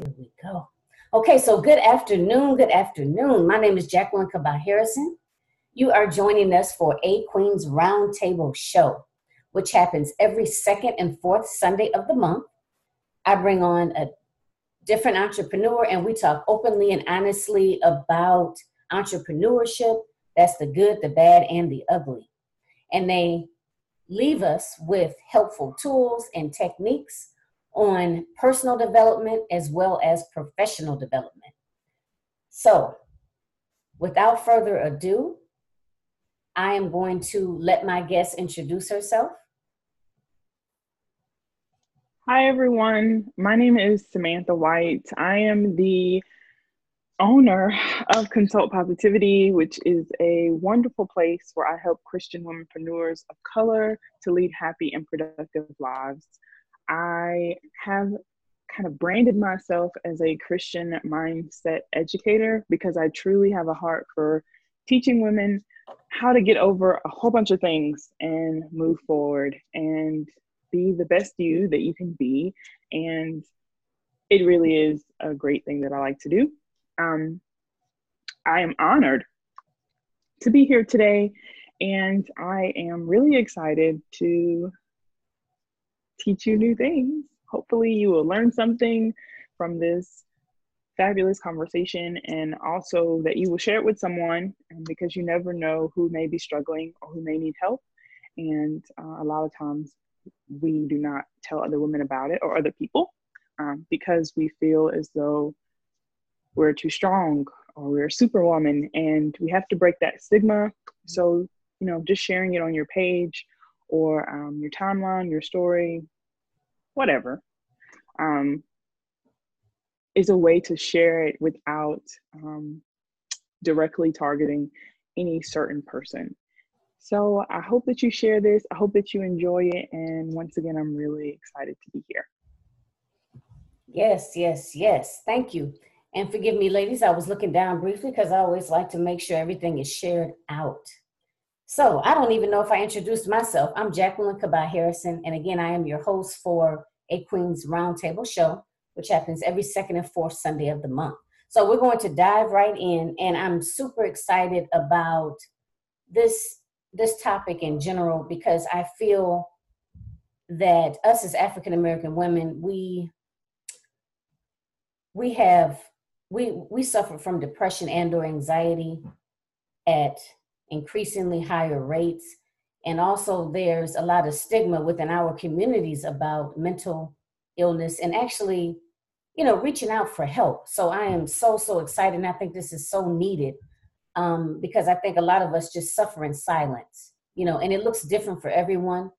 Here we go. Okay, so good afternoon. Good afternoon. My name is Jacqueline Cabot Harrison. You are joining us for A Queen's Roundtable Show, which happens every second and fourth Sunday of the month. I bring on a different entrepreneur and we talk openly and honestly about entrepreneurship. That's the good, the bad, and the ugly. And they leave us with helpful tools and techniques on personal development as well as professional development. So, without further ado, I am going to let my guest introduce herself. Hi, everyone. My name is Samantha White. I am the owner of Consult Positivity, which is a wonderful place where I help Christian womenpreneurs of color to lead happy and productive lives. I have kind of branded myself as a Christian mindset educator because I truly have a heart for teaching women how to get over a whole bunch of things and move forward and be the best you that you can be. And it really is a great thing that I like to do. Um, I am honored to be here today, and I am really excited to teach you new things. Hopefully, you will learn something from this fabulous conversation and also that you will share it with someone because you never know who may be struggling or who may need help. And uh, a lot of times we do not tell other women about it or other people um, because we feel as though we're too strong or we're superwoman and we have to break that stigma. So, you know, just sharing it on your page or um, your timeline, your story, whatever, um, is a way to share it without um, directly targeting any certain person. So I hope that you share this. I hope that you enjoy it. And once again, I'm really excited to be here. Yes, yes, yes. Thank you. And forgive me, ladies, I was looking down briefly because I always like to make sure everything is shared out. So I don't even know if I introduced myself. I'm Jacqueline Cabot Harrison, and again, I am your host for A Queen's Roundtable Show, which happens every second and fourth Sunday of the month. So we're going to dive right in, and I'm super excited about this this topic in general because I feel that us as African American women, we we have we we suffer from depression and or anxiety at increasingly higher rates. And also, there's a lot of stigma within our communities about mental illness and actually, you know, reaching out for help. So I am so, so excited. And I think this is so needed um, because I think a lot of us just suffer in silence, you know, and it looks different for everyone.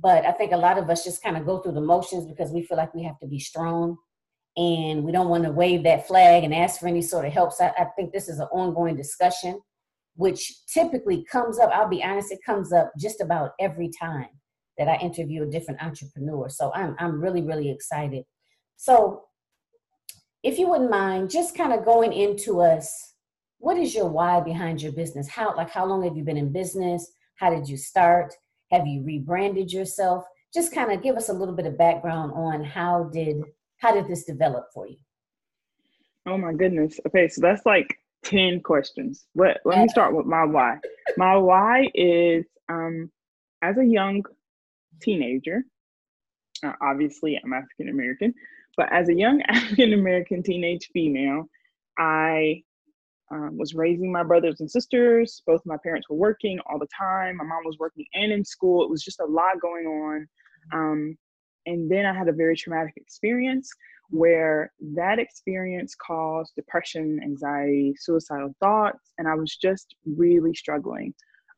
But I think a lot of us just kind of go through the motions because we feel like we have to be strong and we don't want to wave that flag and ask for any sort of help. So I, I think this is an ongoing discussion which typically comes up, I'll be honest, it comes up just about every time that I interview a different entrepreneur. So I'm, I'm really, really excited. So if you wouldn't mind just kind of going into us, what is your why behind your business? How, like, how long have you been in business? How did you start? Have you rebranded yourself? Just kind of give us a little bit of background on how did, how did this develop for you? Oh my goodness. Okay. So that's like 10 questions. Let, let me start with my why. My why is um, as a young teenager, uh, obviously I'm African American, but as a young African American teenage female, I um, was raising my brothers and sisters. Both my parents were working all the time. My mom was working and in school. It was just a lot going on. Um, and then I had a very traumatic experience where that experience caused depression, anxiety, suicidal thoughts, and I was just really struggling.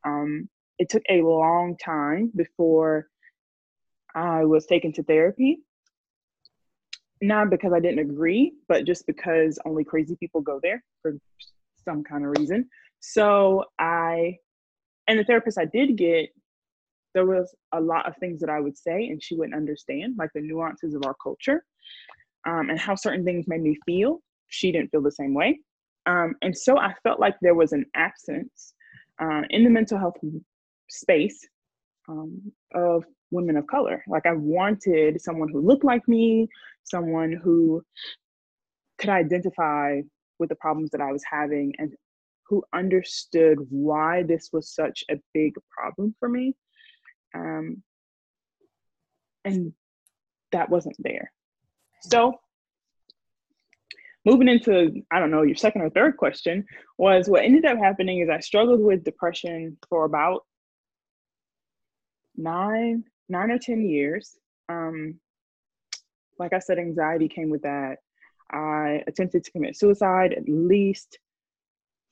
Um, it took a long time before I was taken to therapy. Not because I didn't agree, but just because only crazy people go there for some kind of reason. So I, and the therapist I did get, there was a lot of things that I would say and she wouldn't understand, like the nuances of our culture um, and how certain things made me feel. She didn't feel the same way. Um, and so I felt like there was an absence uh, in the mental health space um, of women of color. Like I wanted someone who looked like me, someone who could identify with the problems that I was having and who understood why this was such a big problem for me. Um, and that wasn't there. So, moving into, I don't know, your second or third question was what ended up happening is I struggled with depression for about nine, nine or 10 years. Um, like I said, anxiety came with that. I attempted to commit suicide at least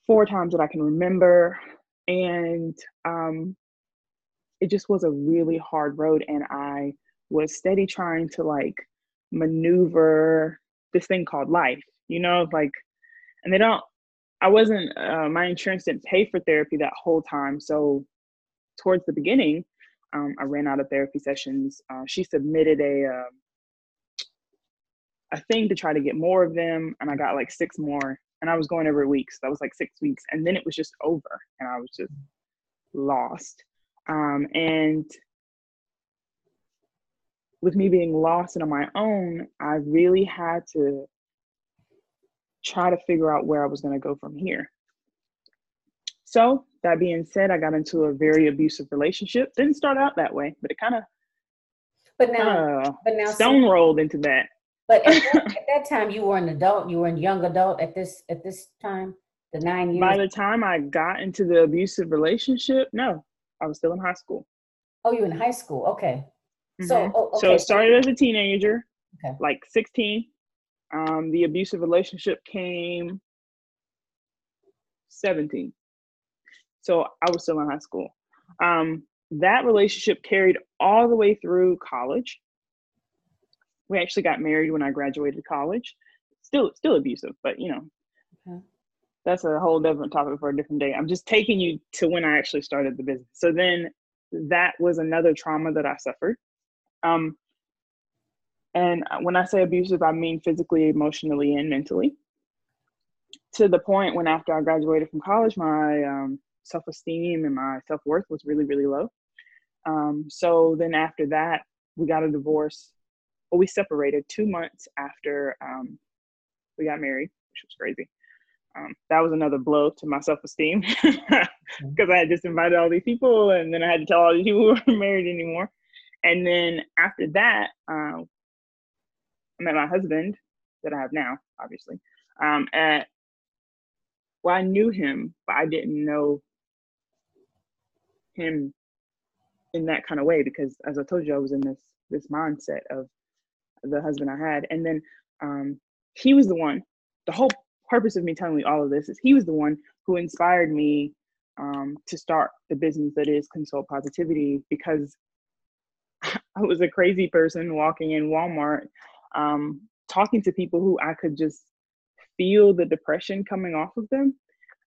four times that I can remember. And um, it just was a really hard road. And I was steady trying to like maneuver this thing called life, you know, like, and they don't, I wasn't, uh, my insurance didn't pay for therapy that whole time. So towards the beginning, um, I ran out of therapy sessions. Uh, she submitted a, uh, a thing to try to get more of them, and I got like six more. And I was going every week, so that was like six weeks, and then it was just over, and I was just lost. Um, and with me being lost and on my own, I really had to try to figure out where I was going to go from here. So, that being said, I got into a very abusive relationship. Didn't start out that way, but it kind of but now, uh, but now stone rolled into that. But at that, at that, time, you were an adult. You were a young adult at this at this time. The nine years. By the time I got into the abusive relationship, no, I was still in high school. Oh, you in high school? Okay. Mm-hmm. So, oh, okay. so it started as a teenager, okay. like 16. Um, the abusive relationship came 17. So I was still in high school. Um, that relationship carried all the way through college. We actually got married when I graduated college. Still, still abusive, but you know, okay. That's a whole different topic for a different day. I'm just taking you to when I actually started the business. So then, that was another trauma that I suffered. Um, and when I say abusive, I mean physically, emotionally, and mentally. To the point when after I graduated from college, my um, self esteem and my self worth was really, really low. Um, so then after that, we got a divorce. Well, we separated two months after um, we got married, which was crazy. Um, that was another blow to my self esteem because mm-hmm. I had just invited all these people and then I had to tell all these people who weren't married anymore. And then after that, uh, I met my husband that I have now, obviously. Um, at well, I knew him, but I didn't know him in that kind of way because, as I told you, I was in this this mindset of the husband I had, and then um, he was the one. The whole purpose of me telling you all of this is he was the one who inspired me um, to start the business that is Consult Positivity because I was a crazy person walking in Walmart, um, talking to people who I could just feel the depression coming off of them.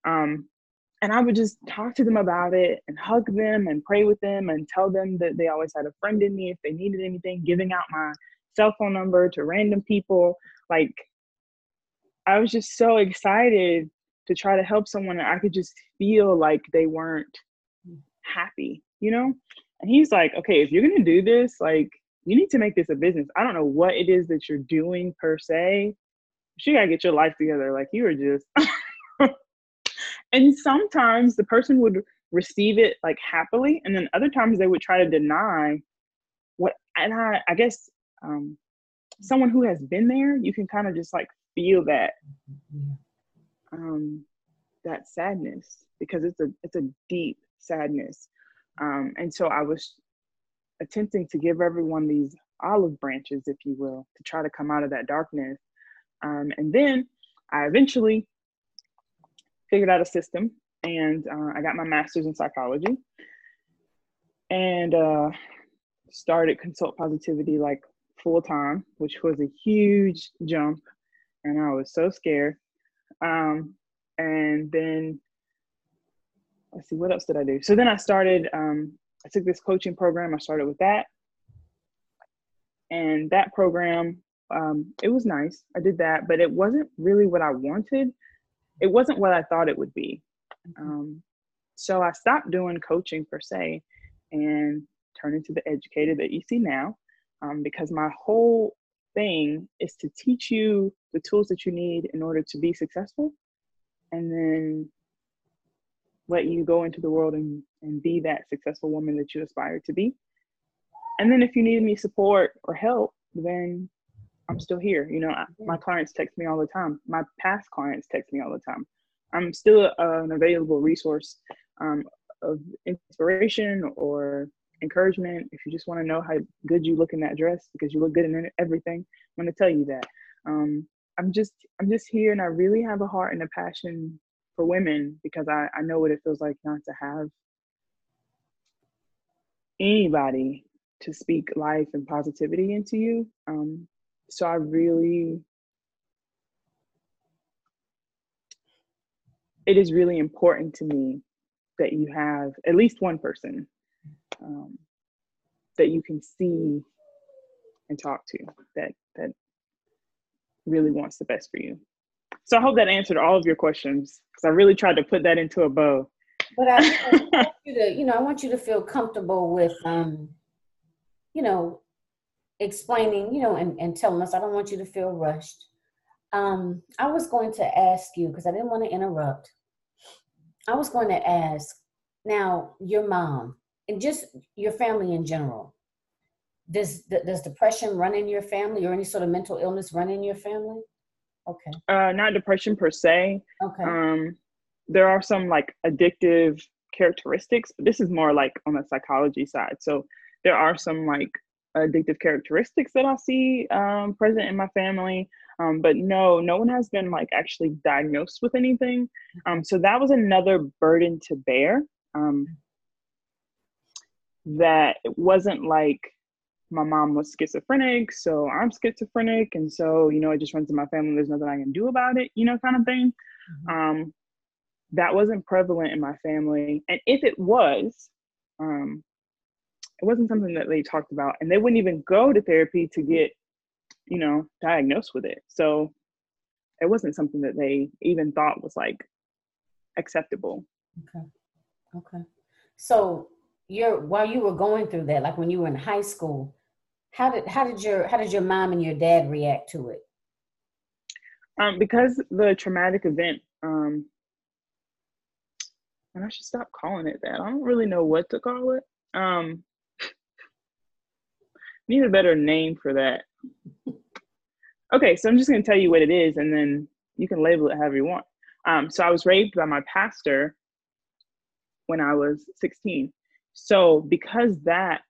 Um, and I would just talk to them about it and hug them and pray with them and tell them that they always had a friend in me if they needed anything, giving out my cell phone number to random people. Like, I was just so excited to try to help someone and I could just feel like they weren't happy, you know? And he's like, okay, if you're gonna do this, like you need to make this a business. I don't know what it is that you're doing per se. You gotta get your life together. Like you are just and sometimes the person would receive it like happily, and then other times they would try to deny what and I I guess um someone who has been there, you can kind of just like feel that um that sadness because it's a it's a deep sadness um, and so I was attempting to give everyone these olive branches, if you will, to try to come out of that darkness. Um, and then I eventually figured out a system and uh, I got my master's in psychology and uh, started consult positivity like full time, which was a huge jump. And I was so scared. Um, and then let's see, what else did I do? So then I started, um, I took this coaching program. I started with that. And that program, um, it was nice. I did that, but it wasn't really what I wanted. It wasn't what I thought it would be. Um, so I stopped doing coaching per se and turned into the educator that you see now um, because my whole thing is to teach you the tools that you need in order to be successful, and then let you go into the world and, and be that successful woman that you aspire to be. And then if you need any support or help, then I'm still here. You know, I, my clients text me all the time. My past clients text me all the time. I'm still a, an available resource um, of inspiration or encouragement. If you just want to know how good you look in that dress because you look good in everything, I'm going to tell you that. Um, I'm just I'm just here, and I really have a heart and a passion for women because I, I know what it feels like not to have anybody to speak life and positivity into you. Um, so I really, it is really important to me that you have at least one person um, that you can see and talk to that that really wants the best for you. So I hope that answered all of your questions because I really tried to put that into a bow. But I, I want you to, you know, I want you to feel comfortable with, um, you know, explaining, you know, and, and telling us. I don't want you to feel rushed. Um, I was going to ask you because I didn't want to interrupt. I was going to ask now your mom and just your family in general. Does does depression run in your family or any sort of mental illness run in your family? Okay. Uh, not depression per se. Okay. Um, there are some like addictive characteristics, but this is more like on the psychology side. So there are some like addictive characteristics that I see um, present in my family. Um, but no, no one has been like actually diagnosed with anything. Um, so that was another burden to bear. Um, that it wasn't like my mom was schizophrenic, so I'm schizophrenic, and so you know it just runs in my family. There's nothing I can do about it, you know, kind of thing. Mm-hmm. Um, that wasn't prevalent in my family, and if it was, um, it wasn't something that they talked about, and they wouldn't even go to therapy to get, you know, diagnosed with it. So it wasn't something that they even thought was like acceptable. Okay. Okay. So you're while you were going through that, like when you were in high school, how did how did your how did your mom and your dad react to it? Um, because the traumatic event, um, and I should stop calling it that. I don't really know what to call it. Um, need a better name for that. Okay, so I'm just gonna tell you what it is, and then you can label it however you want. Um, so I was raped by my pastor when I was 16. So because that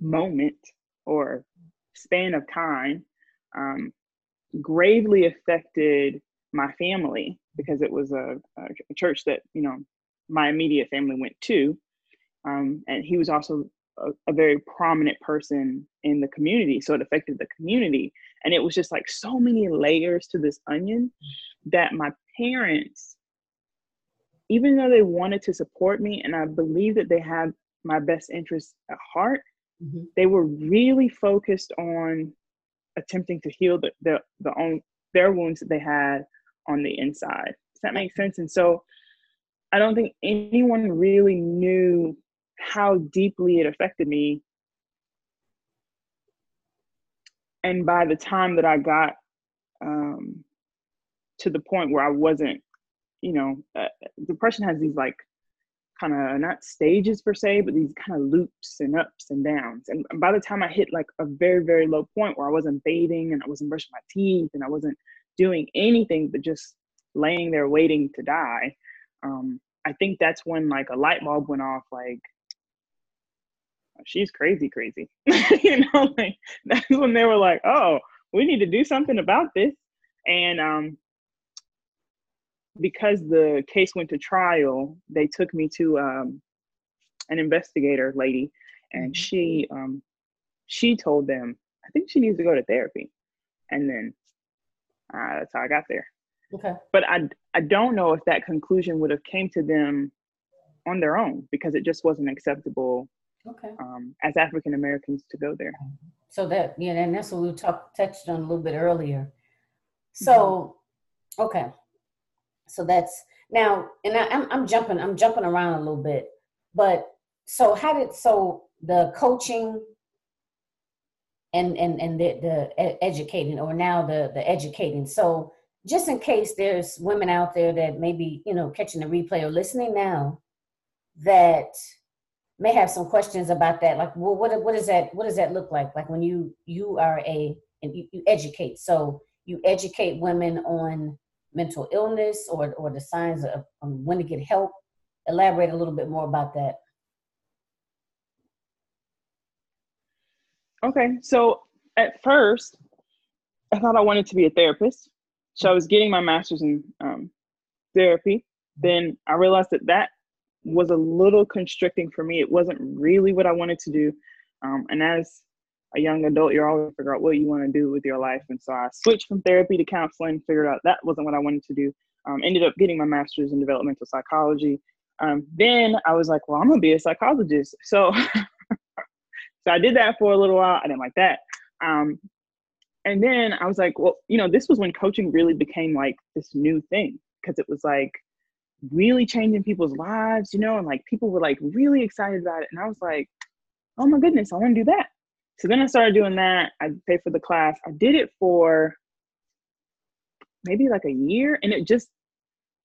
moment or span of time um, gravely affected my family because it was a, a, church that you know my immediate family went to um, and he was also a, a, very prominent person in the community so it affected the community. And it was just like so many layers to this onion that my parents even though they wanted to support me and i believe that they had my best interests at heart mm-hmm. they were really focused on attempting to heal the, the, the own their wounds that they had on the inside. Does that make sense? And so i don't think anyone really knew how deeply it affected me. And by the time that i got um, to the point where i wasn't you know, uh, depression has these like kind of not stages per se, but these kind of loops and ups and downs. And by the time I hit like a very, very low point where I wasn't bathing and I wasn't brushing my teeth and I wasn't doing anything but just laying there waiting to die, um, I think that's when like a light bulb went off like, she's crazy, crazy. you know, like that's when they were like, oh, we need to do something about this. And um, because the case went to trial, they took me to um, an investigator lady, and mm-hmm. she um, she told them I think she needs to go to therapy, and then uh, that's how I got there. Okay. But I I don't know if that conclusion would have came to them on their own because it just wasn't acceptable. Okay. Um, as African Americans to go there. So that yeah, and that's what we talked touched on a little bit earlier. So, mm-hmm. okay, so that's now and I, I'm, I'm jumping i'm jumping around a little bit but so how did so the coaching and and and the, the educating or now the the educating. So just in case there's women out there that maybe you know catching the replay or listening now that may have some questions about that like well what what does that what does that look like? Like when you you are a and you, you educate. So you educate women on mental illness or or the signs of um, when to get help elaborate a little bit more about that okay so at first i thought i wanted to be a therapist so i was getting my master's in um, therapy then i realized that that was a little constricting for me. It wasn't really what I wanted to do. Um, and as a young adult, you're always figure out what you want to do with your life. And so I switched from therapy to counseling, figured out that wasn't what I wanted to do. Um, ended up getting my master's in developmental psychology. Um, then I was like, well, I'm gonna be a psychologist. So, so I did that for a little while. I didn't like that. Um, and then I was like, well, you know, this was when coaching really became like this new thing because it was like really changing people's lives, you know, and like people were like really excited about it. And I was like, oh my goodness, I want to do that. So then I started doing that. I paid for the class. I did it for maybe like a year and it just,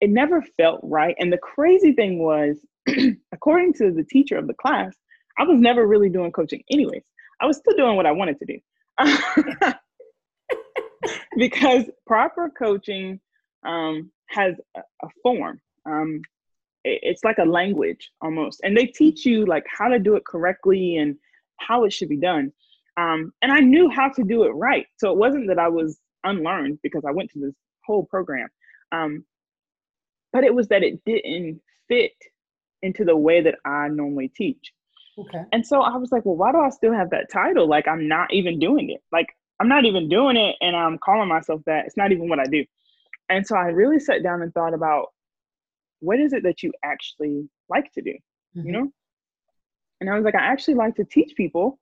it never felt right. And the crazy thing was, according to the teacher of the class, I was never really doing coaching anyways. I was still doing what I wanted to do. because proper coaching um, has a, form um, it, it's like a language almost and they teach you like how to do it correctly and how it should be done um, and i knew how to do it right. So it wasn't that i was unlearned because i went to this whole program. Um, but it was that it didn't fit into the way that i normally teach. Okay. And so i was like well why do i still have that title? Like i'm not even doing it. Like i'm not even doing it and i'm calling myself that. It's not even what i do. And so i really sat down and thought about what is it that you actually like to do mm-hmm. you know? And i was like i actually like to teach people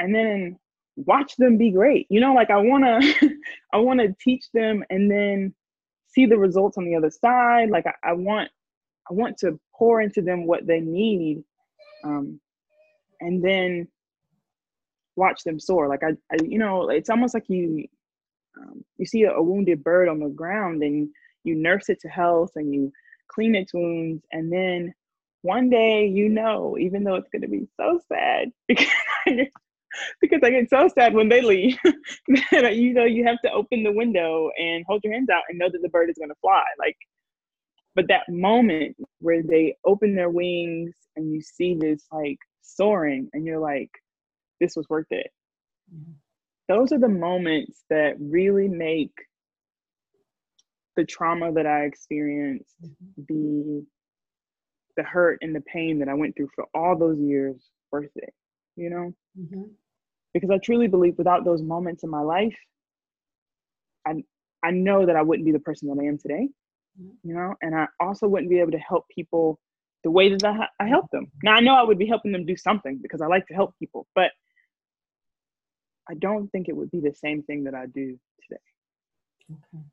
and then watch them be great. You know like i want to i want to teach them and then see the results on the other side. Like I, I, want i want to pour into them what they need um, and then watch them soar. Like I, I you know it's almost like you um, you see a, a wounded bird on the ground and you nurse it to health and you clean its wounds, and then one day you know, even though it's going to be so sad because because I get so sad when they leave, that you know you have to open the window and hold your hands out and know that the bird is going to fly. Like, but that moment where they open their wings and you see this like soaring, and you're like, this was worth it. Mm-hmm. Those are the moments that really make the trauma that I experienced, mm-hmm. the the hurt and the pain that I went through for all those years worth it, you know? Mm-hmm. Because I truly believe without those moments in my life, I I know that I wouldn't be the person that I am today, mm-hmm. you know, and I also wouldn't be able to help people the way that I, I help them. Now I know I would be helping them do something because I like to help people, but I don't think it would be the same thing that I do today. Okay.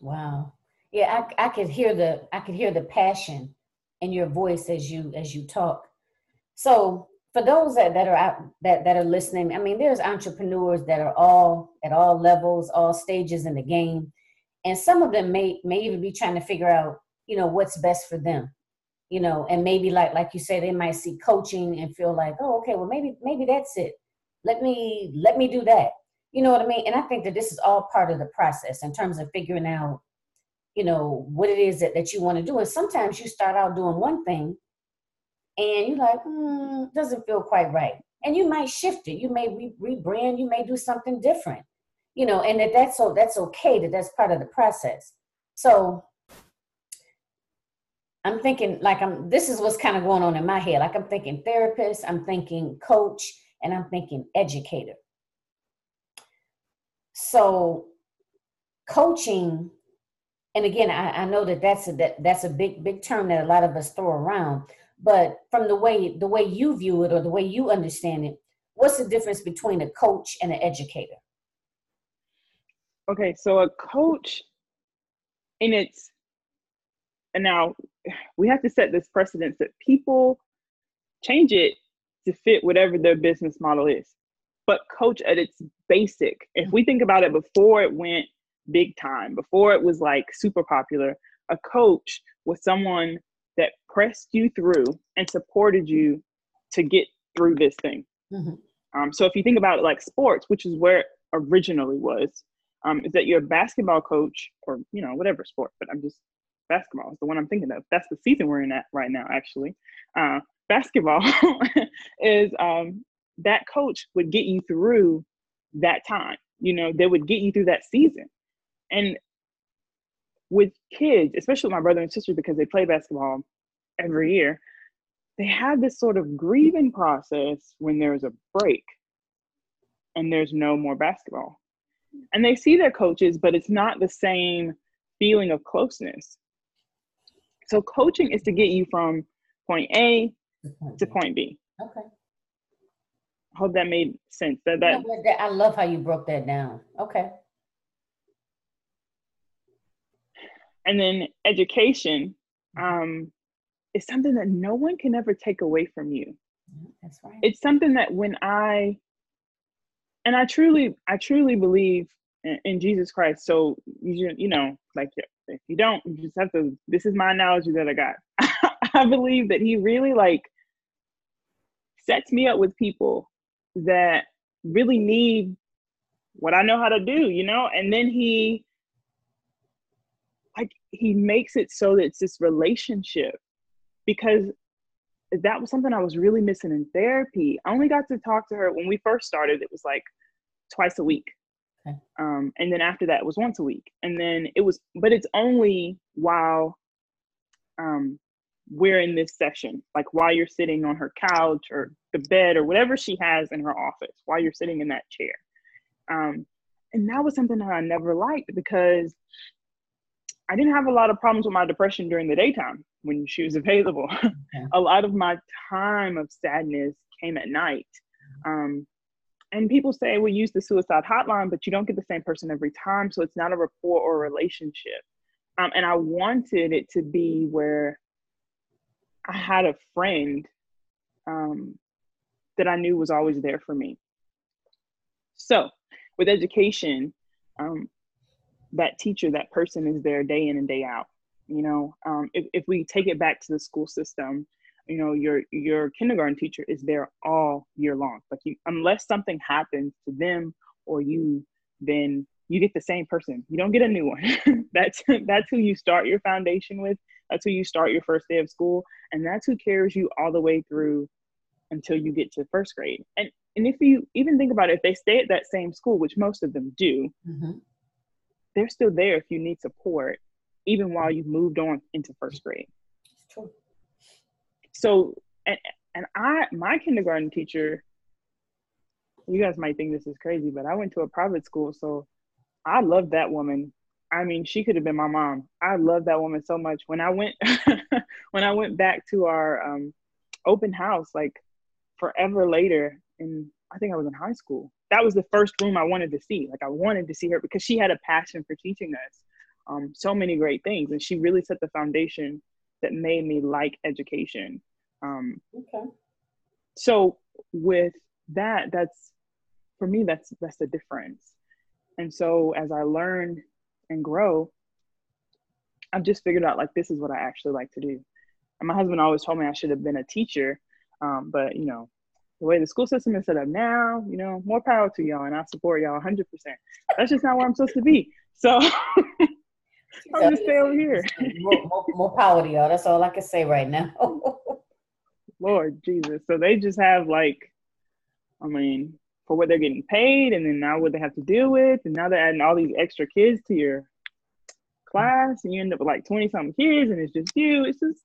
Wow. Yeah, I, I could hear the I could hear the passion in your voice as you as you talk. So for those that, that are out that, that are listening, I mean, there's entrepreneurs that are all at all levels, all stages in the game. And some of them may may even be trying to figure out, you know, what's best for them. You know, and maybe like like you say, they might see coaching and feel like, oh, okay, well maybe maybe that's it. Let me let me do that you know what I mean? And I think that this is all part of the process in terms of figuring out, you know, what it is that, that you want to do. And sometimes you start out doing one thing and you're like, hmm, doesn't feel quite right. And you might shift it. You may re- rebrand, you may do something different, you know, and that that's so that's okay, that that's part of the process. So I'm thinking like I'm this is what's kind of going on in my head. Like I'm thinking therapist, I'm thinking coach, and I'm thinking educator. So coaching, and again, I, I know that that's a that, that's a big big term that a lot of us throw around. But from the way the way you view it or the way you understand it, what's the difference between a coach and an educator? Okay, so a coach in its and now we have to set this precedence that people change it to fit whatever their business model is. but coach at its basic. If we think about it before it went big time, before it was like super popular, a coach was someone that pressed you through and supported you to get through this thing. Mm-hmm. Um, so if you think about it like sports, which is where it originally was, um, is that you're basketball coach or you know whatever sport, but I'm just basketball is the one I'm thinking of. That's the season we're in at right now, actually. Uh, basketball is um, that coach would get you through that time. You know, they would get you through that season. And with kids, especially with my brother and sister, because they play basketball every year, they have this sort of grieving process when there's a break and there's no more basketball. And they see their coaches, but it's not the same feeling of closeness. So coaching is to get you from point A to point B. Okay. I hope that made sense. That that I love how you broke that down. Okay. And then education um, is something that no one can ever take away from you. That's right. It's something that when I and I truly, I truly believe in, in Jesus Christ. So you, you know, like if you don't, you just have to. This is my analogy that I got. I believe that He really like sets me up with people that really need what I know how to do, you know, and then He like He makes it so that it's this relationship because that was something I was really missing in therapy. I only got to talk to her when we first started. It was like twice a week. Okay. Um, and then after that it was once a week. And then it was, but it's only while um, we're in this session, like while you're sitting on her couch or the bed or whatever she has in her office, while you're sitting in that chair. Um, and that was something that I never liked because I didn't have a lot of problems with my depression during the daytime when she was available. Okay. a lot of my time of sadness came at night. Um, and people say we use the suicide hotline, but you don't get the same person every time. So it's not a rapport or a relationship. Um, and I wanted it to be where I had a friend um, that I knew was always there for me. So with education, um, that teacher, that person is there day in and day out. You know, um, if, if we take it back to the school system, you know, your your kindergarten teacher is there all year long. Like you, unless something happens to them or you, then you get the same person. You don't get a new one. that's that's who you start your foundation with. That's who you start your first day of school, and that's who carries you all the way through until you get to first grade. And and if you even think about it, if they stay at that same school, which most of them do, mm-hmm. They're still there if you need support even while you've moved on into first grade. So, and, and I, my kindergarten teacher, you guys might think this is crazy, but I went to a private school, so I loved that woman. I mean, she could have been my mom. I love that woman so much. When I went, when I went back to our um, open house, like forever later, and I think I was in high school. That was the first room I wanted to see. Like I wanted to see her because she had a passion for teaching us um, so many great things. And she really set the foundation that made me like education. Um, okay. So with that, that's for me, that's that's the difference. And so as I learn and grow, I've just figured out like this is what I actually like to do. And my husband always told me I should have been a teacher, um, but you know, the way the school system is set up now, you know, more power to y'all, and I support y'all 100%. That's just not where I'm supposed to be. So I'm just stay over here. more, more, more power to y'all. That's all I can say right now. Lord Jesus. So they just have like, I mean, for what they're getting paid, and then now what they have to deal with, and now they're adding all these extra kids to your class, and you end up with like 20 something kids, and it's just you. It's just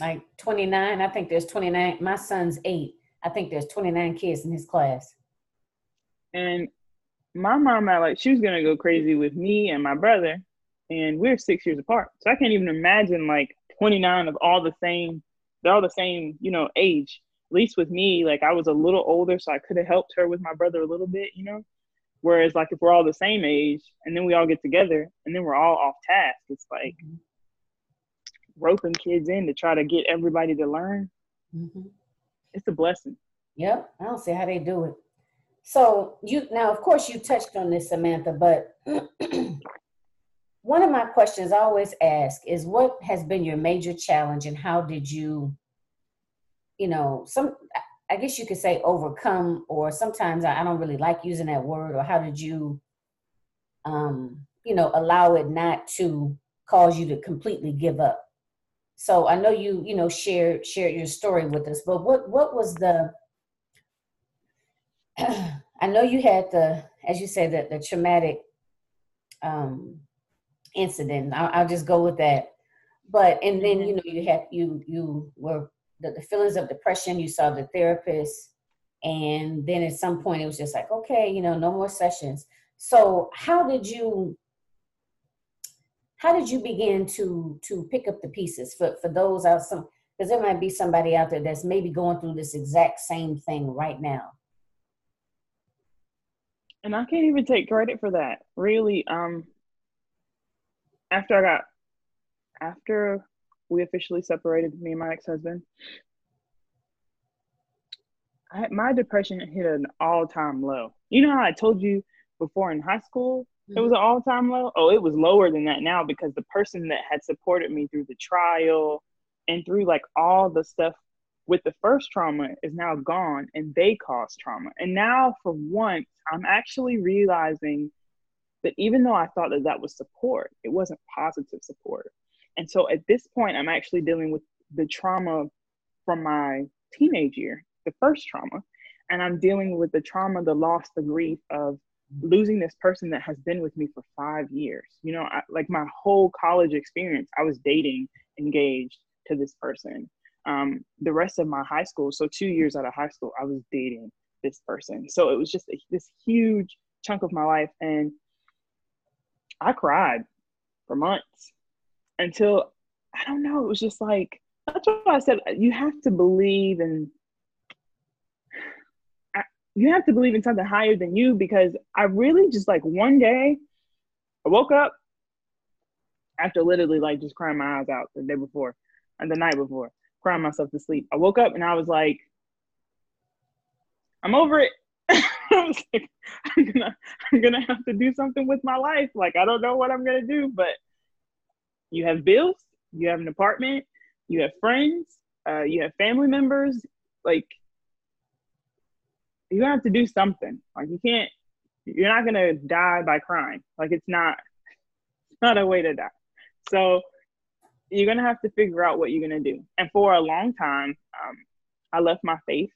like 29. I think there's 29. My son's eight. I think there's 29 kids in his class. And my mom, like, she was gonna go crazy with me and my brother and we're six years apart. So I can't even imagine like 29 of all the same, they're all the same, you know, age. At least with me, like I was a little older, so I could have helped her with my brother a little bit, you know. Whereas like if we're all the same age and then we all get together and then we're all off task, it's like mm-hmm. roping kids in to try to get everybody to learn. Mm-hmm. It's a blessing. Yep, I don't see how they do it. So you now, of course, you touched on this, Samantha, but one of my questions I always ask is what has been your major challenge and how did you, you know, some I guess you could say overcome, or sometimes I, don't really like using that word, or how did you um, you know, allow it not to cause you to completely give up? So I know you, you know, shared shared your story with us, but what what was the I know you had the, as you said, the, the traumatic um, incident. I'll, I'll, just go with that. But and then mm-hmm. you know you had you you were the, the feelings of depression. You saw the therapist, and then at some point it was just like, okay, you know, no more sessions. So how did you how did you begin to to pick up the pieces for for those out some because there might be somebody out there that's maybe going through this exact same thing right now and I can't even take credit for that. Really, um, after I got, after we officially separated, me and my ex-husband, I, my depression hit an all-time low. You know how I told you before in high school. It was an mm-hmm. all-time low? Oh, it was lower than that now because the person that had supported me through the trial and through like all the stuff with the first trauma is now gone and they caused trauma. And now, for once, I'm actually realizing that even though I thought that that was support, it wasn't positive support. And so at this point, I'm actually dealing with the trauma from my teenage year, the first trauma. And I'm dealing with the trauma, the loss, the grief of losing this person that has been with me for five years. You know, I, like my whole college experience, I was dating, engaged to this person um, the rest of my high school, so two years out of high school, I was dating this person. So it was just a, this huge chunk of my life. And I cried for months until, I don't know, it was just like, that's what I said you have to believe in you have to believe in something higher than you because I really just like one day I woke up after literally like just crying my eyes out the day before and the night before crying myself to sleep. I woke up and I was like, I'm over it. I was like, I'm gonna, I'm gonna have to do something with my life. Like, I don't know what I'm gonna do, but you have bills, you have an apartment, you have friends, uh, you have family members. Like, you have to do something. Like, you can't, you're not gonna die by crying. Like, it's not, it's not a way to die. So you're gonna have to figure out what you're gonna do. And for a long time, um, I left my faith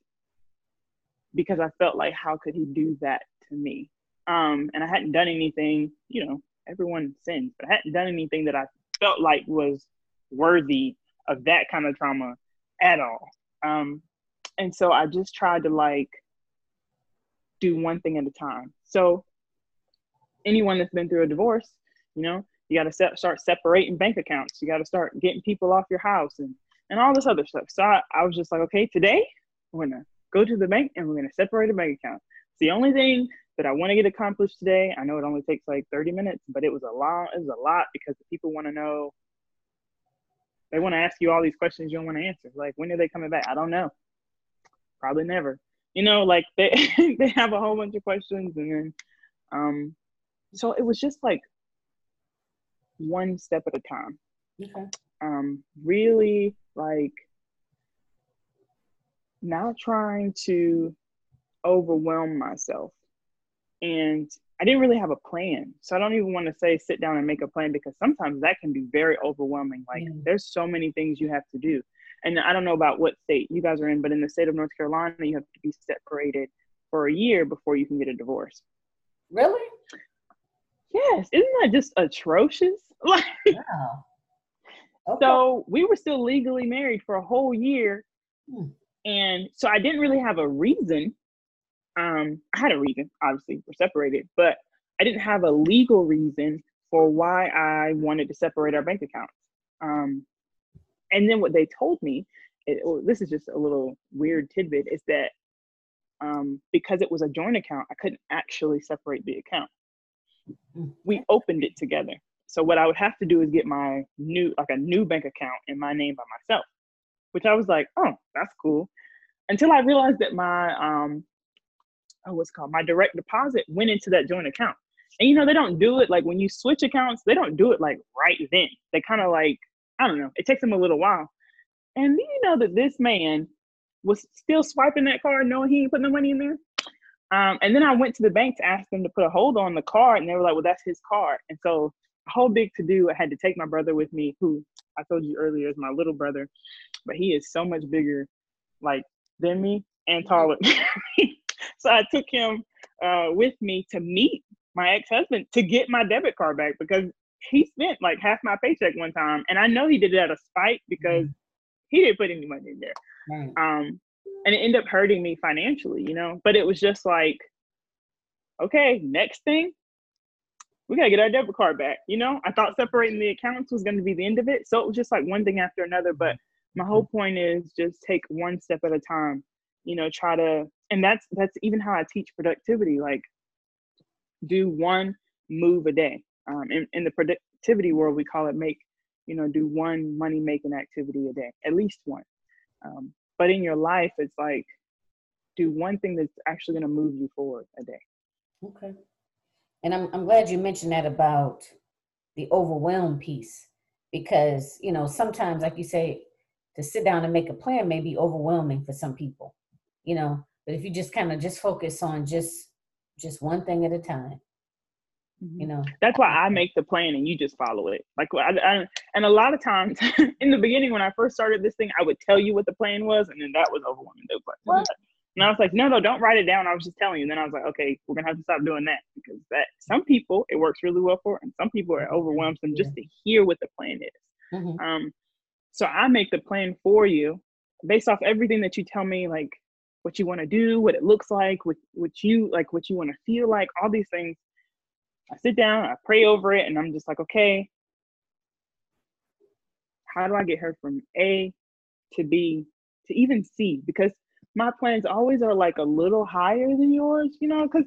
because I felt like, how could he do that to me? Um, and I hadn't done anything, you know, everyone sins, but I hadn't done anything that I felt like was worthy of that kind of trauma at all. Um, and so I just tried to like do one thing at a time. So anyone that's been through a divorce, you know, you got to se- start separating bank accounts. You got to start getting people off your house and, and all this other stuff. So I, I was just like, okay, today we're going to go to the bank and we're going to separate a bank account. It's the only thing that I want to get accomplished today. I know it only takes like 30 minutes, but it was a lot. It was a lot because the people want to know. They want to ask you all these questions you don't want to answer. Like, when are they coming back? I don't know. Probably never. You know, like they they have a whole bunch of questions, and then, um, so it was just like one step at a time. Okay. Um, really like not trying to overwhelm myself. And I didn't really have a plan. So I don't even want to say sit down and make a plan because sometimes that can be very overwhelming. Like there's so many things you have to do. And I don't know about what state you guys are in, but in the state of North Carolina, you have to be separated for a year before you can get a divorce. Really? Yes. Isn't that just atrocious? Like, wow. Okay. So we were still legally married for a whole year. Hmm. And so I didn't really have a reason. Um, I had a reason, obviously, we're separated, but I didn't have a legal reason for why I wanted to separate our bank accounts. Um, and then what they told me, it, this is just a little weird tidbit, is that um, because it was a joint account, I couldn't actually separate the account. We opened it together. So what I would have to do is get my new like a new bank account in my name by myself, which I was like, oh, that's cool. Until I realized that my um oh, what's called my direct deposit went into that joint account. And you know, they don't do it like when you switch accounts, they don't do it like right then. They kind of like, I don't know, it takes them a little while. And you know that this man was still swiping that card knowing he ain't putting the money in there. Um, and then I went to the bank to ask them to put a hold on the card, and they were like, "Well, that's his card." And so, a whole big to do. I had to take my brother with me, who I told you earlier is my little brother, but he is so much bigger, like than me and taller. so I took him uh, with me to meet my ex-husband to get my debit card back because he spent like half my paycheck one time, and I know he did it out of spite because mm-hmm. he didn't put any money in there. Right. Um, and it ended up hurting me financially, you know. But it was just like, okay, next thing, we gotta get our debit card back. You know, I thought separating the accounts was gonna be the end of it, so it was just like one thing after another. But my whole mm-hmm. point is just take one step at a time. You know, try to, and that's that's even how I teach productivity. Like, do one move a day. Um, in, in the productivity world, we call it make. You know, do one money making activity a day, at least one. Um, but in your life, it's like do one thing that's actually going to move you forward a day. Okay. And I'm I'm glad you mentioned that about the overwhelm piece because, you know, sometimes like you say to sit down and make a plan may be overwhelming for some people. You know, but if you just kind of just focus on just just one thing at a time. You know? That's why i make the plan and you just follow it. Like I, I, and a lot of times in the beginning when i first started this thing i would tell you what the plan was and then that was overwhelming they was like what? Mm-hmm. and i was like no no don't write it down. I was just telling you. And then i was like okay we're gonna have to stop doing that because that some people it works really well for and some people it overwhelms them just to hear what the plan is. Mm-hmm. um so i make the plan for you based off everything that you tell me like what you want to do what it looks like what, what you like what you want to feel like all these things I sit down, I pray over it, and I'm just like, okay, how do I get her from A to B to even C? Because my plans always are like a little higher than yours, you know, because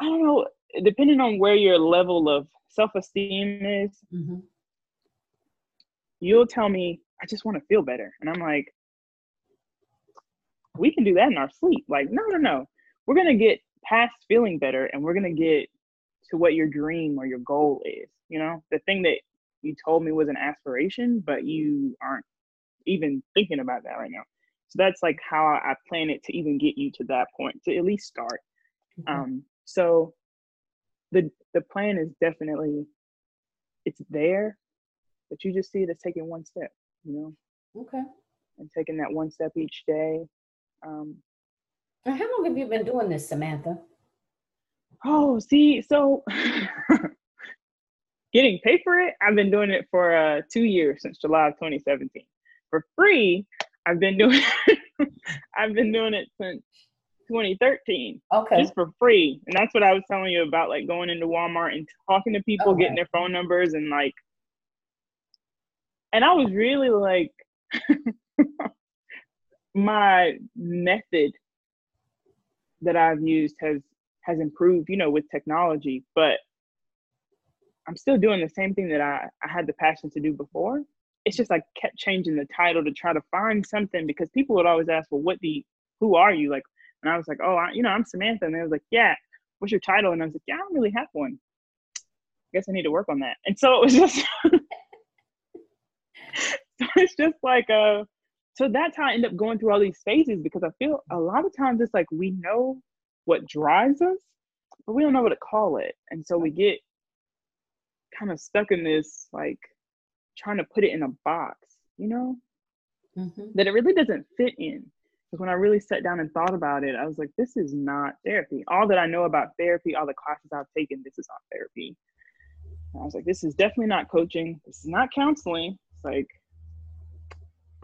I don't know, depending on where your level of self esteem is, mm-hmm. you'll tell me, I just want to feel better. And I'm like, we can do that in our sleep. Like, no, no, no. We're going to get past feeling better and we're going to get to what your dream or your goal is. You know, the thing that you told me was an aspiration, but you aren't even thinking about that right now. So that's like how I plan it to even get you to that point, to at least start. Mm-hmm. Um, so the the plan is definitely it's there, but you just see it as taking one step, you know. Okay. And taking that one step each day. Um, how long have you been doing this, Samantha? Oh, see, so getting paid for it, I've been doing it for uh, two years since July of 2017. For free, I've been doing I've been doing it since 2013. Okay. Just for free. And that's what I was telling you about, like going into Walmart and talking to people, okay. getting their phone numbers and like and I was really like my method that I've used has has improved, you know, with technology, but I'm still doing the same thing that I, I had the passion to do before. It's just I kept changing the title to try to find something because people would always ask, well, what the, who are you? Like, and I was like, oh, I, you know, I'm Samantha. And they was like, yeah, what's your title? And I was like, yeah, I don't really have one. I guess I need to work on that. And so it was just, so it's just like, uh, so that's how I end up going through all these phases because I feel a lot of times it's like we know what drives us, but we don't know what to call it. And so we get kind of stuck in this, like trying to put it in a box, you know, mm-hmm. that it really doesn't fit in. Because when I really sat down and thought about it, I was like, this is not therapy. All that I know about therapy, all the classes I've taken, this is not therapy. And I was like, this is definitely not coaching. This is not counseling. It's like,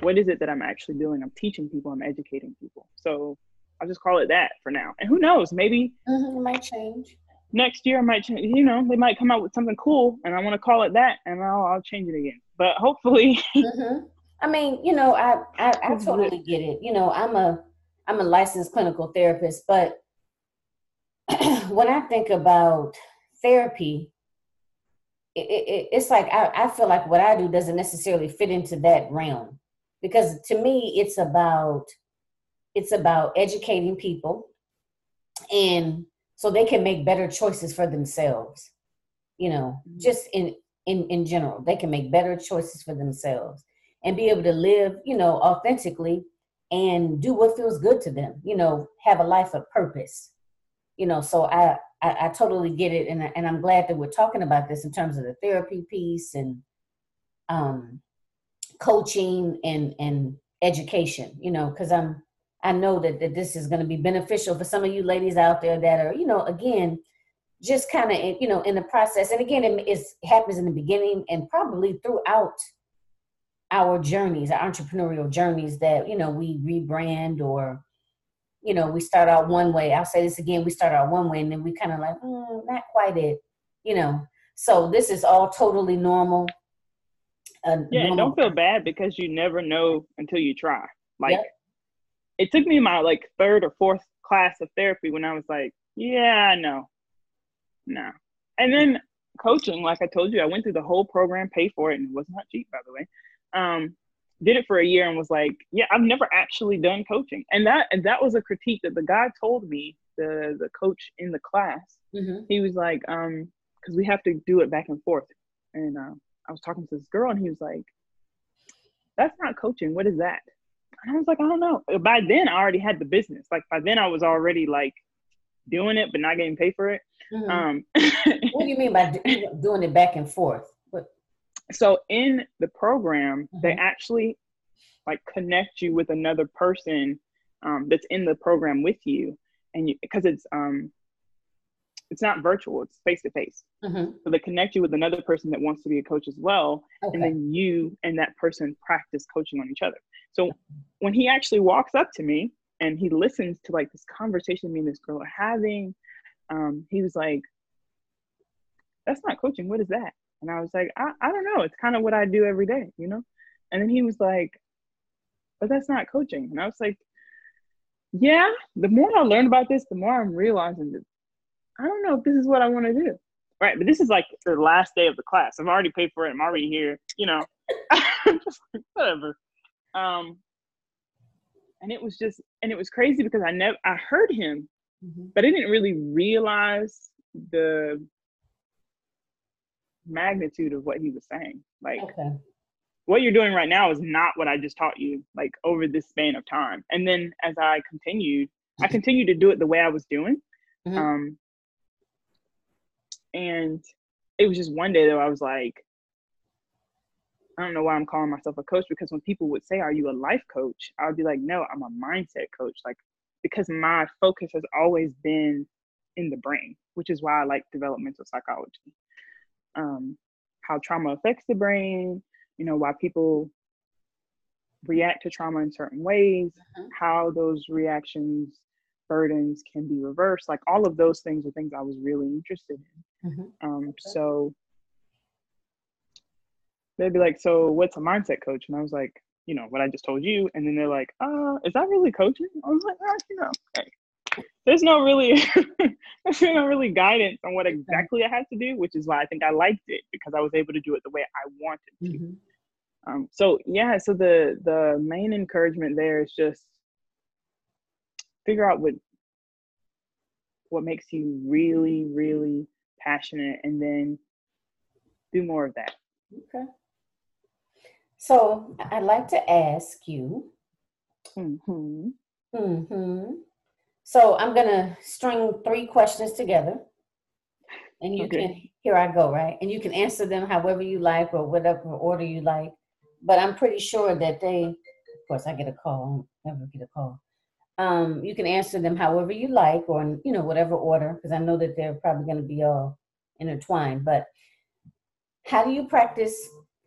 what is it that I'm actually doing? I'm teaching people, I'm educating people. So I'll just call it that for now. And who knows? Maybe mm-hmm, it might change. Next year, I might change. You know, they might come out with something cool, and I want to call it that, and I'll I'll change it again. But hopefully. Mm-hmm. I mean, you know, I, I I totally get it. You know, I'm a I'm a licensed clinical therapist, but when I think about therapy, it, it, it's like I, I feel like what I do doesn't necessarily fit into that realm because to me, it's about it's about educating people. And so they can make better choices for themselves you know Mhm. just in in in general they can make better choices for themselves and be able to live you know authentically and do what feels good to them you know have a life of purpose. You know so i i, I totally get it. And, I, and i'm glad that we're talking about this in terms of the therapy piece and um coaching and and education you know because i'm i know that, that this is going to be beneficial for some of you ladies out there that are you know again just kind of you know in the process and again it, it happens in the beginning and probably throughout our journeys our entrepreneurial journeys that you know we rebrand or you know we start out one way i'll say this again we start out one way and then we kind of like mm, not quite it you know so this is all totally normal uh, Yeah, and don't feel bad because you never know until you try. Like Yep. It took me my like third or fourth class of therapy when I was like, yeah, no. No. And then coaching, like I told you, I went through the whole program, paid for it, and it was not cheap, by the way. Um, did it for a year and was like, yeah, I've never actually done coaching. And that and that was a critique that the guy told me, the the coach in the class. Mhm. He was like, um, because we have to do it back and forth. And uh, I was talking to this girl, and he was like, "That's not coaching. What is that?" I was like, "I don't know." By then, I already had the business. Like by then, I was already like doing it, but not getting paid for it. Mhm. Um, what do you mean by do- doing it back and forth what so in the program, they Mhm. actually like connect you with another person um, that's in the program with you, and you because it's um, it's not virtual; it's face to face. So they connect you with another person that wants to be a coach as well, okay and then you and that person practice coaching on each other. So when he actually walks up to me and he listens to like this conversation me and this girl are having, um, he was like, "That's not coaching. What is that?" And I was like, "I, I don't know. It's kind of what I do every day, you know." And then he was like, "But that's not coaching." And I was like, "Yeah." The more I learn about this, the more I'm realizing that I don't know if this is what I want to do. Right, but this is like the last day of the class. I've already paid for it. I'm already here. You know, just whatever. Um, and it was just, and it was crazy because I never, I heard him, Mhm. but I didn't really realize the magnitude of what he was saying. Like, okay what you're doing right now is not what I just taught you, like over this span of time. And then as I continued, I continued to do it the way I was doing. Mhm. Um, and it was just one day though, I was like, I don't know why I'm calling myself a coach because when people would say, Are you a life coach? I would be like, No, I'm a mindset coach. Like, because my focus has always been in the brain, which is why I like developmental psychology. Um, how trauma affects the brain, you know, why people react to trauma in certain ways, Mhm. how those reactions, burdens can be reversed. Like all of those things are things I was really interested in. Mhm. Um, so they'd be like, "So what's a mindset coach?" And I was like, "You know what I just told you." And then they're like, "Uh, is that really coaching?" I was like, "Ah, you know, hey, there's no really, there's no really guidance on what exactly I had to do, which is why I think I liked it because I was able to do it the way I wanted to." Mhm. Um, so yeah, so the the main encouragement there is just figure out what what makes you really, really passionate, and then do more of that. okay so i'd like to ask you hmm hmm So I'm gonna string three questions together, and you Okay. can here I go right, and you can answer them however you like or whatever order you like. But I'm pretty sure that they, of course, I get a call. I Never get a call. Um, you can answer them however you like, or in, you know whatever order, because I know that they're probably going to be all intertwined. But how do you practice?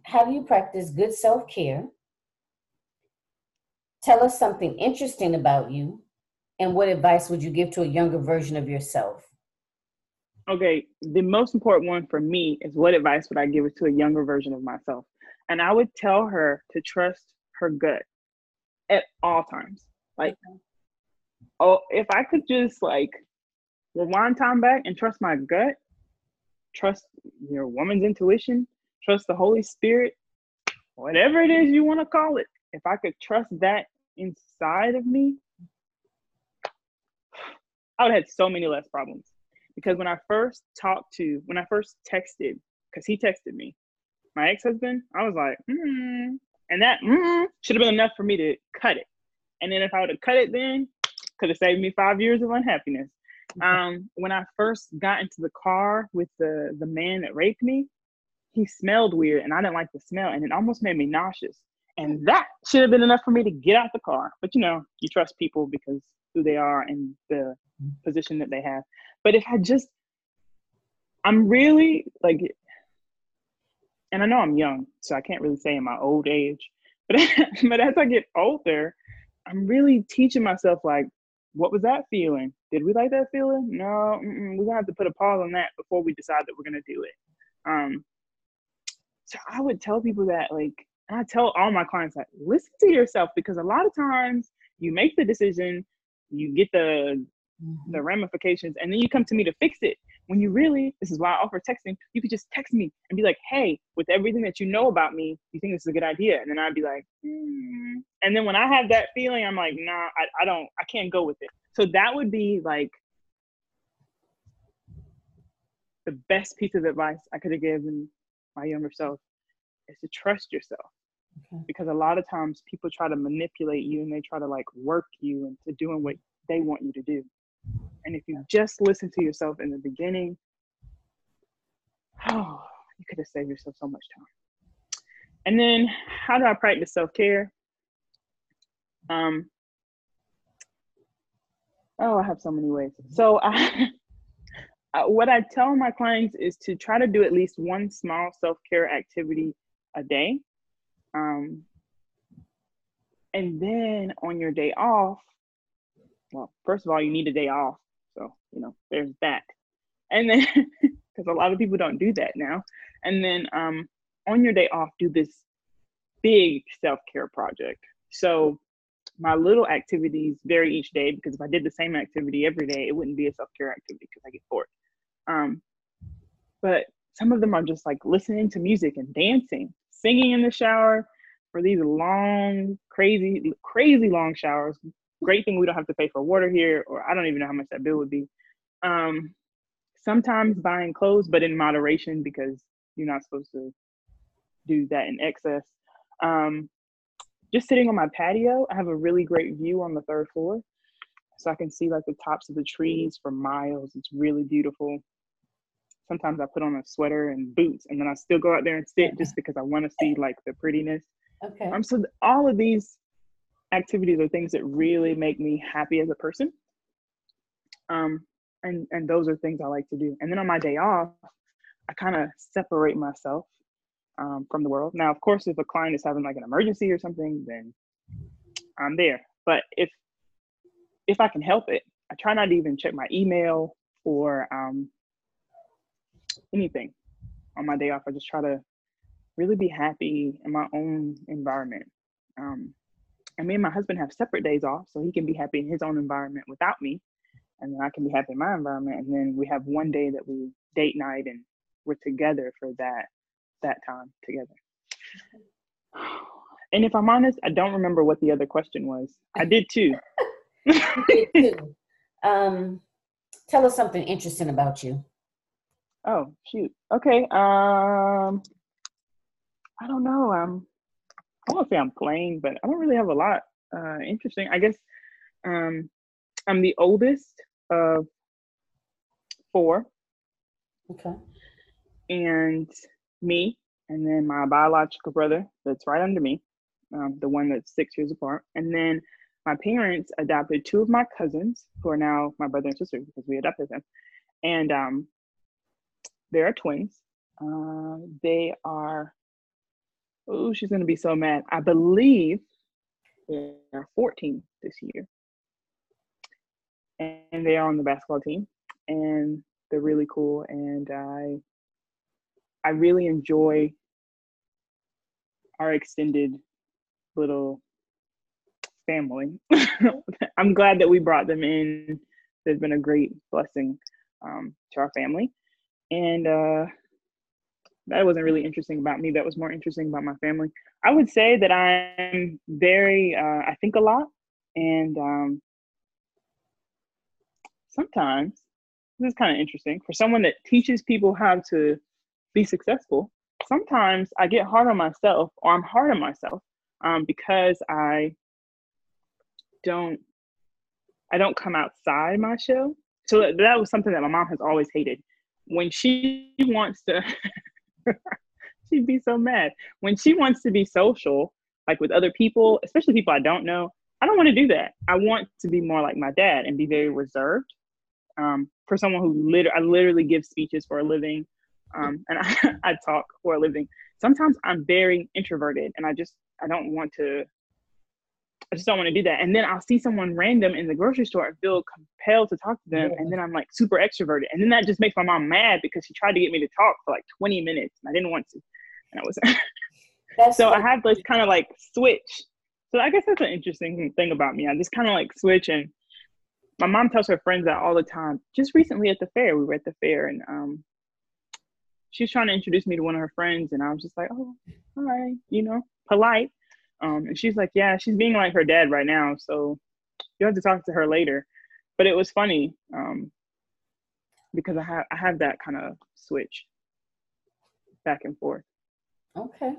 How do you practice good self care? Tell us something interesting about you, and what advice would you give to a younger version of yourself? Okay, the most important one for me is what advice would I give to a younger version of myself? And I would tell her to trust her gut at all times. Like, oh, if I could just like rewind time back and trust my gut, trust your woman's intuition, trust the Holy Spirit, whatever it is you want to call it. If I could trust that inside of me, I would have had so many less problems. Because when I first talked to, when I first texted, because he texted me, my ex husband, I was like, hmm. And that mm, should have been enough for me to cut it. And then if I would have cut it then, could have saved me five years of unhappiness. Um, when I first got into the car with the the man that raped me, he smelled weird and I didn't like the smell and it almost made me nauseous. And that should have been enough for me to get out the car. But you know, you trust people because who they are and the position that they have. But if I just I'm really like and I know I'm young, so I can't really say in my old age, but but as I get older, I'm really teaching myself like, what was that feeling? Did we like that feeling? No, we're gonna have to put a pause on that before we decide that we're gonna do it. Um, so I would tell people that like, and I tell all my clients like, listen to yourself because a lot of times you make the decision, you get the mm-hmm. the ramifications, and then you come to me to fix it. When you really, this is why I offer texting. You could just text me and be like, "Hey, with everything that you know about me, you think this is a good idea?" And then I'd be like, mm. and then when I have that feeling, I'm like, "Nah, I, I don't, I can't go with it." So that would be like the best piece of advice I could have given my younger self is to trust yourself. Okay. Because a lot of times people try to manipulate you and they try to like work you into doing what they want you to do. And if you just listen to yourself in the beginning, oh, you could have saved yourself so much time. And then, how do I practice self care? Um, oh, I have so many ways. So, I, what I tell my clients is to try to do at least one small self care activity a day. Um, and then on your day off, well, first of all, you need a day off. So, you know, there's that. And then, because a lot of people don't do that now. And then um, on your day off, do this big self care project. So, my little activities vary each day because if I did the same activity every day, it wouldn't be a self care activity because I get bored. Um, but some of them are just like listening to music and dancing, singing in the shower for these long, crazy, crazy long showers Great thing we don't have to pay for water here, or I don't even know how much that bill would be. Um, sometimes buying clothes, but in moderation because you're not supposed to do that in excess. Um, just sitting on my patio, I have a really great view on the third floor. So I can see like the tops of the trees for miles. It's really beautiful. Sometimes I put on a sweater and boots and then I still go out there and sit just because I want to see like the prettiness. Okay. Um, so all of these activities are things that really make me happy as a person. Um, and and those are things I like to do. And then on my day off, I kind of separate myself um, from the world. Now, of course, if a client is having like an emergency or something, then I'm there. But if if I can help it, I try not to even check my email or um, anything on my day off. I just try to really be happy in my own environment. Um, and me and my husband have separate days off so he can be happy in his own environment without me and then i can be happy in my environment and then we have one day that we date night and we're together for that that time together. And if i'm honest i don't remember what the other question was. I did too. Did too. um tell us something interesting about you. Oh shoot. Okay um i don't know um I won't say I'm playing, but I don't really have a lot uh, interesting. I guess um, I'm the oldest of four. Okay. And me, and then my biological brother that's right under me, um, the one that's six years apart. And then my parents adopted two of my cousins, who are now my brother and sister because we adopted them. And um, they are twins. Uh, they are Oh, she's going to be so mad. I believe they're 14 this year. And they are on the basketball team. And they're really cool. And I I really enjoy our extended little family. I'm glad that we brought them in. They've been a great blessing um, to our family. And uh, that wasn't really interesting about me. That was more interesting about my family. I would say that I'm very, uh, I think a lot, and um, sometimes this is kind of interesting for someone that teaches people how to be successful. Sometimes I get hard on myself, or I'm hard on myself um, because I don't I don't come outside my shell. So that was something that my mom has always hated. When she wants to, she'd be so mad. When she wants to be social, like with other people, especially people I don't know, I don't want to do that. I want to be more like my dad and be very reserved. Um, for someone who literally, I literally give speeches for a living, um, and I, I talk for a living. Sometimes I'm very introverted, and I just I don't want to I just don't want to do that. And then I'll see someone random in the grocery store and feel compelled to talk to them. Yeah. And then I'm like super extroverted. And then that just makes my mom mad because she tried to get me to talk for like 20 minutes and I didn't want to. And I wasn't. so I have this kind of like switch. So I guess that's an interesting thing about me. I just kind of like switch and my mom tells her friends that all the time. Just recently at the fair, we were at the fair and um she was trying to introduce me to one of her friends and I was just like, Oh, hi, you know, polite. Um, and she's like, yeah, she's being like her dad right now. So you have to talk to her later. But it was funny um, because I have I have that kind of switch back and forth. Okay.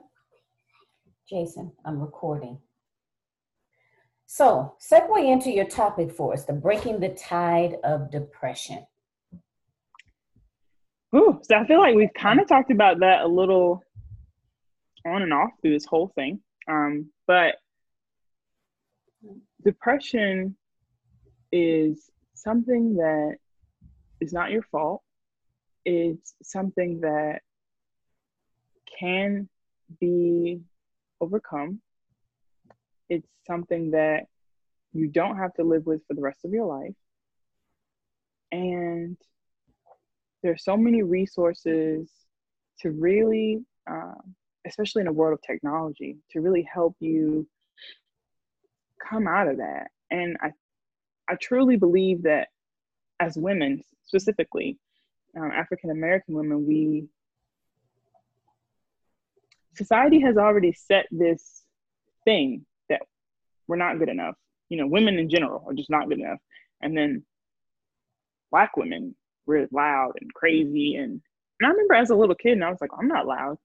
Jason, I'm recording. So, segue into your topic for us the breaking the tide of depression. Ooh, so I feel like we've kind of talked about that a little on and off through this whole thing. Um, but depression is something that is not your fault. It's something that can be overcome. It's something that you don't have to live with for the rest of your life. And there's so many resources to really um, especially in a world of technology, to really help you come out of that. And I, I truly believe that as women, specifically um, African American women, we society has already set this thing that we're not good enough. You know, women in general are just not good enough. And then black women, we're loud and crazy. And, and I remember as a little kid, and I was like, I'm not loud.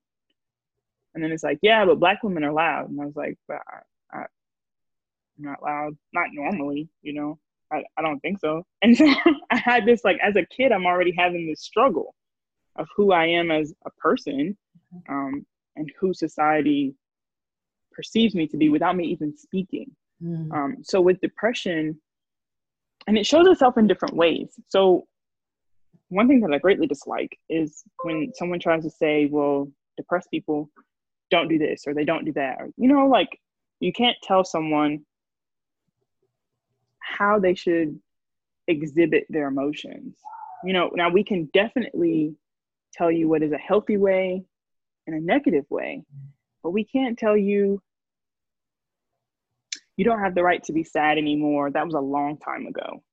And then it's like, yeah, but black women are loud. And I was like, but I, am not loud, not normally, you know. I, I don't think so. And so I had this like as a kid, I'm already having this struggle of who I am as a person, um, and who society perceives me to be without me even speaking. Mm. Um, so with depression, and it shows itself in different ways. So one thing that I greatly dislike is when someone tries to say, well, depressed people don't do this or they don't do that or you know like you can't tell someone how they should exhibit their emotions. You know now we can definitely tell you what is a healthy way and a negative way but we can't tell you you don't have the right to be sad anymore. That was a long time ago.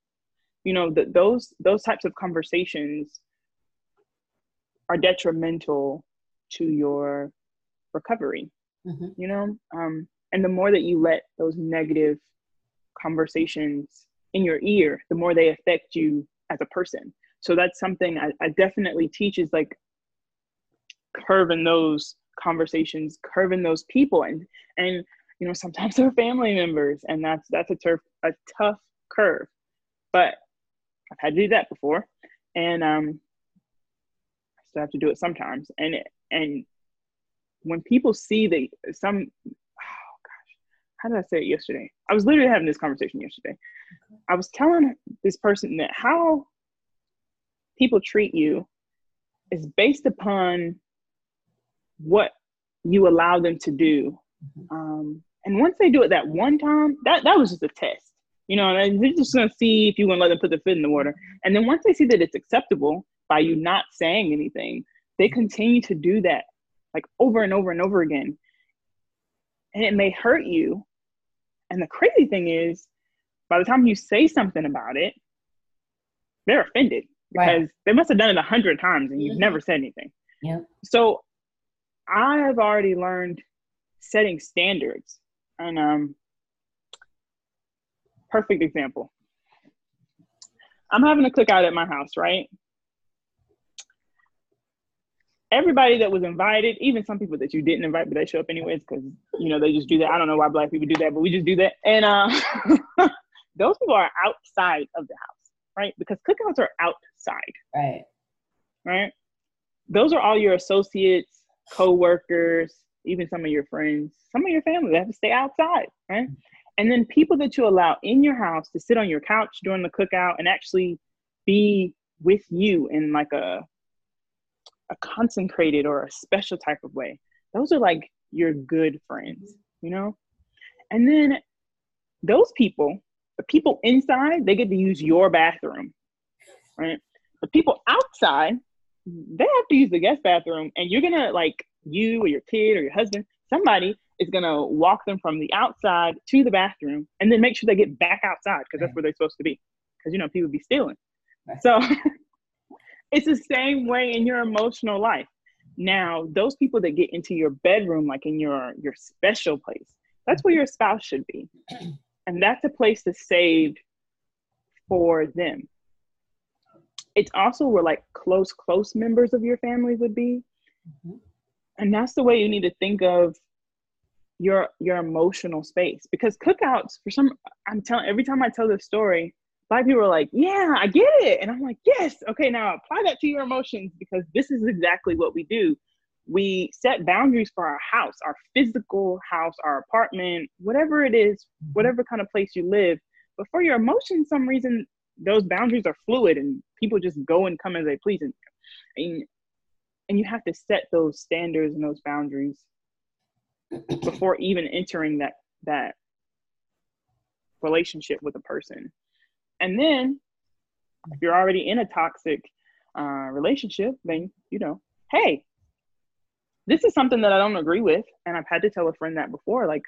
You know that those those types of conversations are detrimental to your recovery mm-hmm. you know? Um, and the more that you let those negative conversations in your ear the more they affect you as a person. So that's something I, I definitely teach is like curving those conversations curving those people and and you know sometimes they're family members and that's that's a turf a tough curve. But i've had to do that before and um i still have to do it sometimes. And and when people see that some oh gosh how did i say it yesterday? I was literally having this conversation yesterday. I was telling this person that how people treat you is based upon what you allow them to do. Mm-hmm. um, and once they do it that one time that, that was just a test. You know they're just going to see if you want to let them put their foot in the water. And then once they see that it's acceptable by you not saying anything they continue to do that like over and over and over again. And it may hurt you. And the crazy thing is, by the time you say something about it, they're offended because right. they must have done it a hundred times and you've mm-hmm. never said anything. Yeah. So I have already learned setting standards. And um perfect example. I'm having a cookout at my house, right? Everybody that was invited, even some people that you didn't invite, but they show up anyways because you know they just do that. I don't know why black people do that, but we just do that. And uh, those people are outside of the house, right? Because cookouts are outside, Right. right? Those are all your associates, co-workers, even some of your friends, some of your family. They have to stay outside, right? And then people that you allow in your house to sit on your couch during the cookout and actually be with you in like a a consecrated or a special type of way. Those are like your good friends, you know? And then those people, the people inside, they get to use your bathroom, right? The people outside, they have to use the guest bathroom, and you're gonna like you or your kid or your husband, somebody is gonna walk them from the outside to the bathroom, and then make sure they get back outside because that's where they're supposed to be. Because you know people be stealing. So it's the same way in your emotional life. Now, those people that get into your bedroom, like in your your special place, that's where your spouse should be, and that's a place that's saved for them. It's also where like close close members of your family would be, Mhm. and that's the way you need to think of your your emotional space because cookouts for some i'm telling every time i tell this story black people are like yeah i get it. And i'm like yes okay now apply that to your emotions because this is exactly what we do. We set boundaries for our house our physical house our apartment whatever it is mm-hmm. whatever kind of place you live. But for your emotions some reason those boundaries are fluid and people just go and come as they please. And and, and you have to set those standards and those boundaries before even entering that that relationship with a person and then if you're already in a toxic uh, relationship then you know hey this is something that i don't agree with. And i've had to tell a friend that before like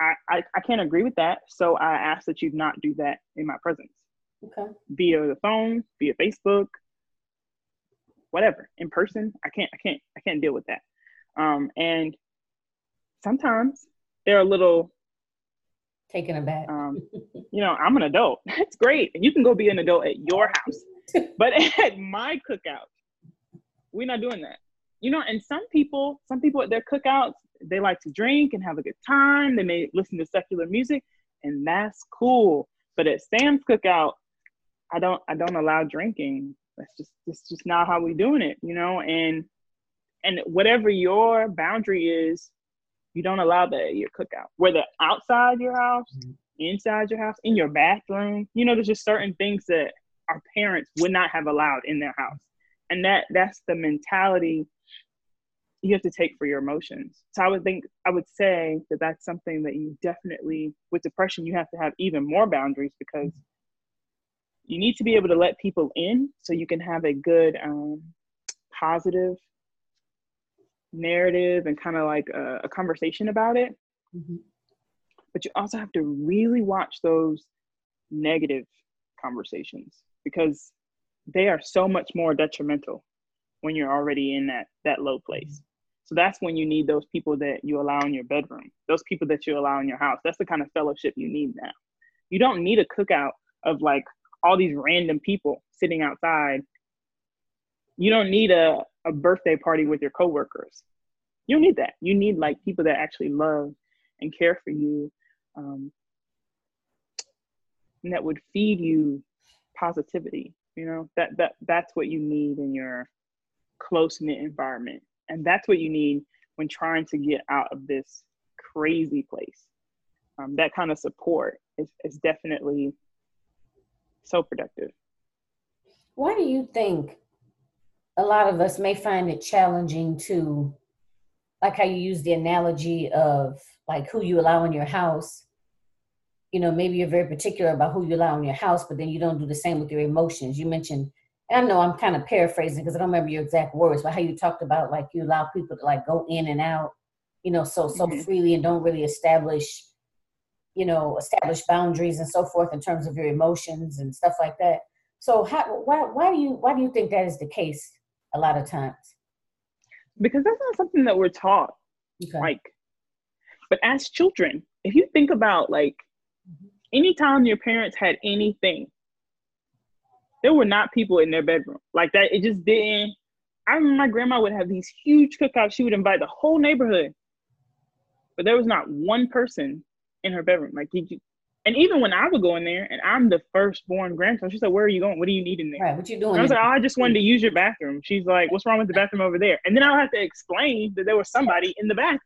i i, I can't agree with that. So i ask that you not do that in my presence. Okay. via the phone via facebook whatever in person. I can't i can't i can't deal with that. Um and sometimes they're a little Taken aback. um, you know, I'm an adult. That's great. And you can go be an adult at your house. But at my cookout, we're not doing that. You know, and some people, some people at their cookouts, they like to drink and have a good time. They may listen to secular music, and that's cool. But at Sam's cookout, I don't I don't allow drinking. That's just that's just not how we're doing it, you know, and and whatever your boundary is, you don't allow that at your cookout. Whether outside your house, Mhm. inside your house, in your bathroom, you know, there's just certain things that our parents would not have allowed in their house. And that that's the mentality you have to take for your emotions. So I would think I would say that that's something that you definitely with depression you have to have even more boundaries because you need to be able to let people in so you can have a good um, positive narrative and kind of like a, a conversation about it. Mhm. but you also have to really watch those negative conversations because they are so much more detrimental when you're already in that that low place. So that's when you need those people that you allow in your bedroom those people that you allow in your house. That's the kind of fellowship you need now. You don't need a cookout of like all these random people sitting outside. You don't need a, a birthday party with your coworkers. You need that. You need like people that actually love and care for you um, and that would feed you positivity you know? That that that's what you need in your close knit environment. And that's what you need when trying to get out of this crazy place. Um, that kind of support is, is definitely so productive. Why do you think a lot of us may find it challenging to, like how you use the analogy of like who you allow in your house? You know, maybe you're very particular about who you allow in your house, but then you don't do the same with your emotions. You mentioned, I know I'm kind of paraphrasing because I don't remember your exact words, but how you talked about like you allow people to like go in and out, you know, so so Mhm. freely and don't really establish, you know, establish boundaries and so forth in terms of your emotions and stuff like that. So how why why do you why do you think that is the case a lot of times? because that's not something that we're taught Okay. like but as children if you think about like Mhm. anytime your parents had anything there were not people in their bedroom like that. It just didn't. I remember my grandma would have these huge cookouts. She would invite the whole neighborhood, but there was not one person in her bedroom. Like, did you, and even when I would go in there, and I'm the firstborn grandson, she said, "Where are you going? What do you need in there?" Right. What you doing? And I was like, "Oh, I just wanted to use your bathroom." She's like, "What's wrong with the bathroom over there?" And then I'll have to explain that there was somebody in the bathroom.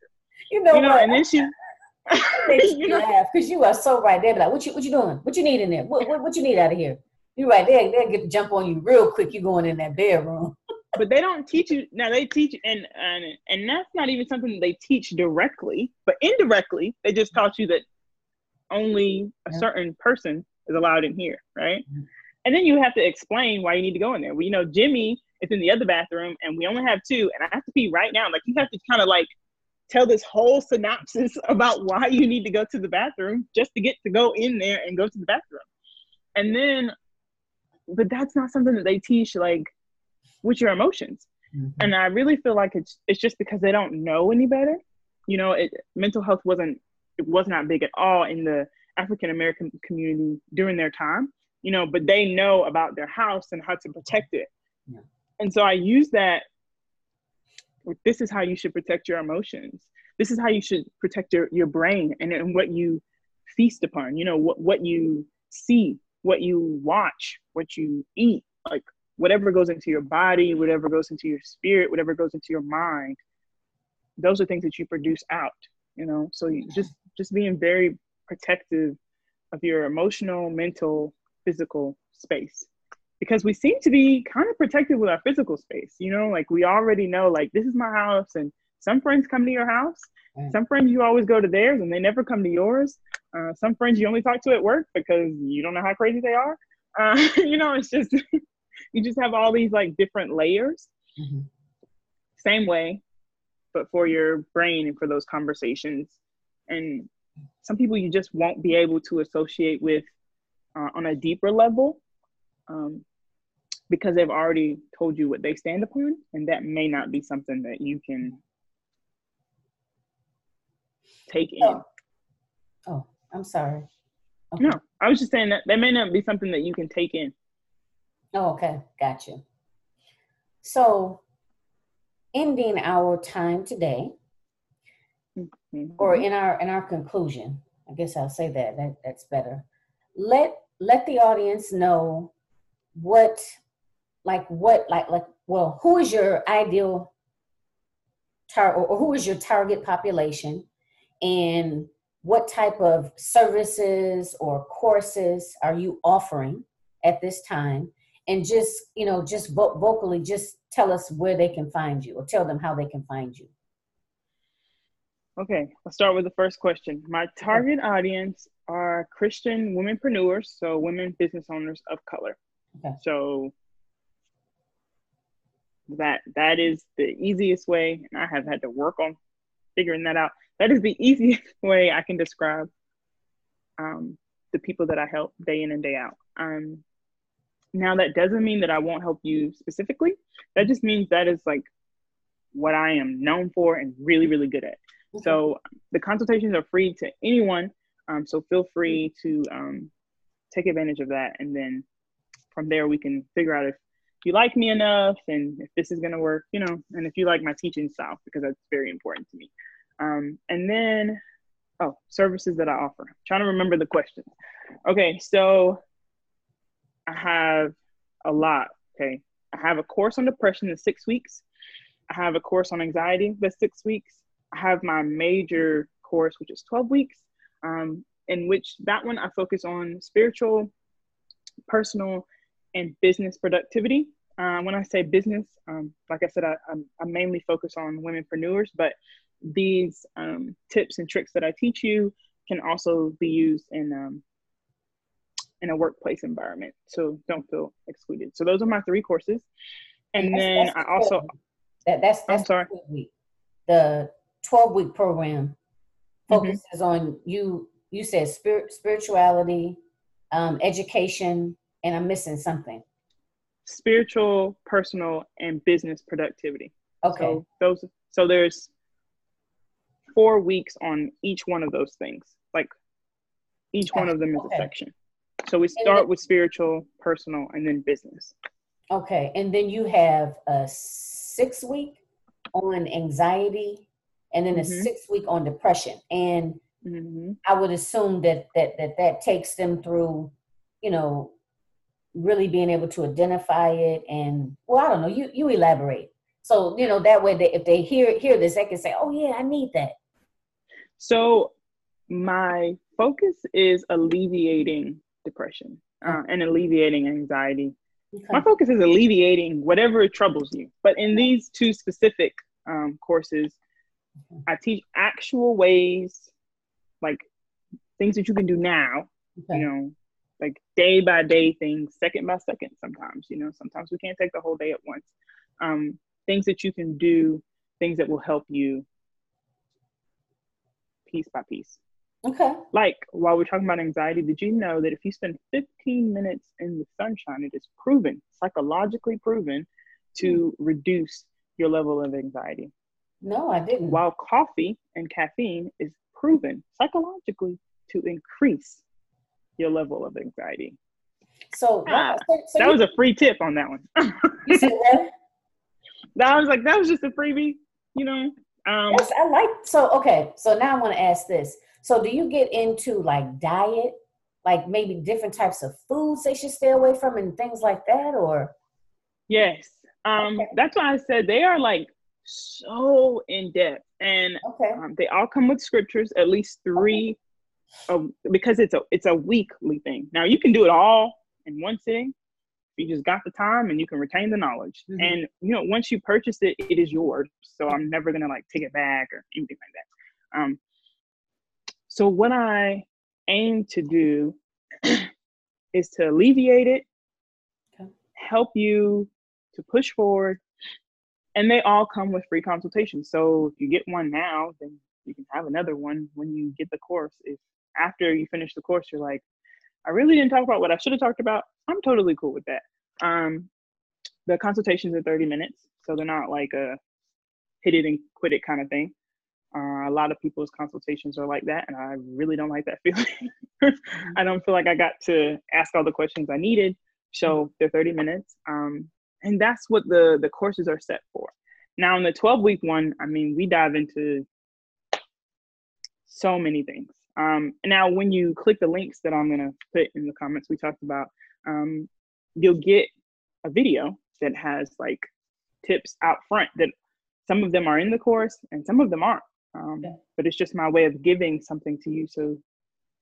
You know, You know, what? and then she, you laugh because you are so right. They're like, "What you what you doing? What you need in there? What what, what you need out of here?" You're right. There, They they get to jump on you real quick. You going in that bedroom. but they don't teach you now they teach and and and that's not even something they teach directly but indirectly they just taught you that only a certain person is allowed in here right? And then you have to explain why you need to go in there. Well you know jimmy is in the other bathroom and we only have two and i have to pee right now. Like you have to kind of like tell this whole synopsis about why you need to go to the bathroom just to get to go in there and go to the bathroom. And then but that's not something that they teach like with your emotions. Mm-hmm. And I really feel like it's it's just because they don't know any better. You know, it, mental health wasn't was not big at all in the African American community during their time. You know, but they know about their house and how to protect it. Yeah. And so I use that. This is how you should protect your emotions. This is how you should protect your, your brain and, and what you feast upon. You know, what what you see, what you watch, what you eat. Like whatever goes into your body, whatever goes into your spirit, whatever goes into your mind, those are things that you produce out, you know? So you just, just being very protective of your emotional, mental, physical space. Because we seem to be kind of protected with our physical space, you know, like we already know, like, this is my house, and some friends come to your house. Some friends you always go to theirs and they never come to yours. Uh, some friends you only talk to at work because you don't know how crazy they are. Uh, you know, it's just you just have all these like different layers Mhm. same way but for your brain and for those conversations and some people you just won't be able to associate with uh, on a deeper level um, because they've already told you what they stand upon and that may not be something that you can take in Oh. Oh, I'm sorry. Okay. no i was just saying that that may not be something that you can take in Oh, okay, gotcha. So, ending our time today, Mhm. or in our in our conclusion, I guess I'll say that, that that's better. Let let the audience know what, like what, like like well, who is your ideal tar or who is your target population, and what type of services or courses are you offering at this time? and just you know just vo- vocally just tell us where they can find you or tell them how they can find you Okay, I'll start with the first question. My target audience are Christian womenpreneurs, so women business owners of color. Okay. So that that is the easiest way, and I have had to work on figuring that out. That is the easiest way I can describe um, the people that I help day in and day out. Um, now that doesn't mean that I won't help you specifically. That just means that is like what I am known for and really, really good at. So the consultations are free to anyone. Um, so feel free to um, take advantage of that. And then from there, we can figure out if you like me enough and if this is going to work, you know, and if you like my teaching style, because that's very important to me. Um, and then, oh, services that I offer. I'm trying to remember the question. Okay, so I have a lot. Okay, I have a course on depression in six weeks. I have a course on anxiety that's six weeks. I have my major course, which is 12 weeks, um, in which that one I focus on spiritual, personal, and business productivity. Uh, when I say business, um, like I said, I, I'm, I mainly focus on womenpreneurs, but these um, tips and tricks that I teach you can also be used in um, in a workplace environment. So don't feel excluded. So those are my three courses, and That's- then that's I also that that's I'm that's sorry. the 12 week. The 12 week program Mhm. focuses on you you said spirit spirituality, um, education, and I'm missing something. spiritual, personal, and business productivity. Okay. So those so there's four weeks on each one of those things. Like each one of them is Okay. a section. So we start with spiritual, personal, and then business. Okay, and then you have a six week on anxiety, and then a Mhm. six week on depression. And hmm I would assume that that that that takes them through, you know, really being able to identify it. And well, I don't know. You you elaborate. So you know that way, they, if they hear hear this, they can say, "Oh yeah, I need that." So my focus is alleviating depression uh, and alleviating anxiety. My focus is alleviating whatever troubles you. But in these two specific um, courses, I teach actual ways, like things that you can do now, Okay. you know, like day by day things, second by second sometimes, you know, sometimes we can't take the whole day at once. Um, things that you can do, things that will help you piece by piece. Okay. Like while we're talking about anxiety, did you know that if you spend 15 minutes in the sunshine, it is proven, psychologically proven, to reduce your level of anxiety? No, I didn't. While coffee and caffeine is proven psychologically to increase your level of anxiety. So, Ah, so, so That you, was a free tip on that one. you said that? that was like that was just a freebie, you know. Um, Yes, I like so okay. So now I want to ask this. So do you get into like diet, like maybe different types of foods they should stay away from and things like that, or yes. Um, Okay. that's why I said they are like so in depth, and okay, um, they all come with scriptures, at least three, uh, because it's a it's a weekly thing. Now you can do it all in one sitting. You just got the time and you can retain the knowledge. Mhm. And you know, once you purchase it, it is yours. So I'm never gonna like take it back or anything like that. Um, so what I aim to do is to alleviate it, Okay. help you to push forward, and they all come with free consultations. So if you get one now, then you can have another one when you get the course. If after you finish the course, you're like, I really didn't talk about what I should have talked about, I'm totally cool with that. Um, the consultations are 30 minutes, so they're not like a hit it and quit it kind of thing. Uh, a lot of people's consultations are like that, and I really don't like that feeling. I don't feel like I got to ask all the questions I needed. So they're 30 minutes. Um, and that's what the, the courses are set for. Now, in the 12 week one, I mean, we dive into so many things. Um, now, when you click the links that I'm going to put in the comments we talked about, um, you'll get a video that has like tips out front that some of them are in the course and some of them aren't. Um, Yeah. But it's just my way of giving something to you so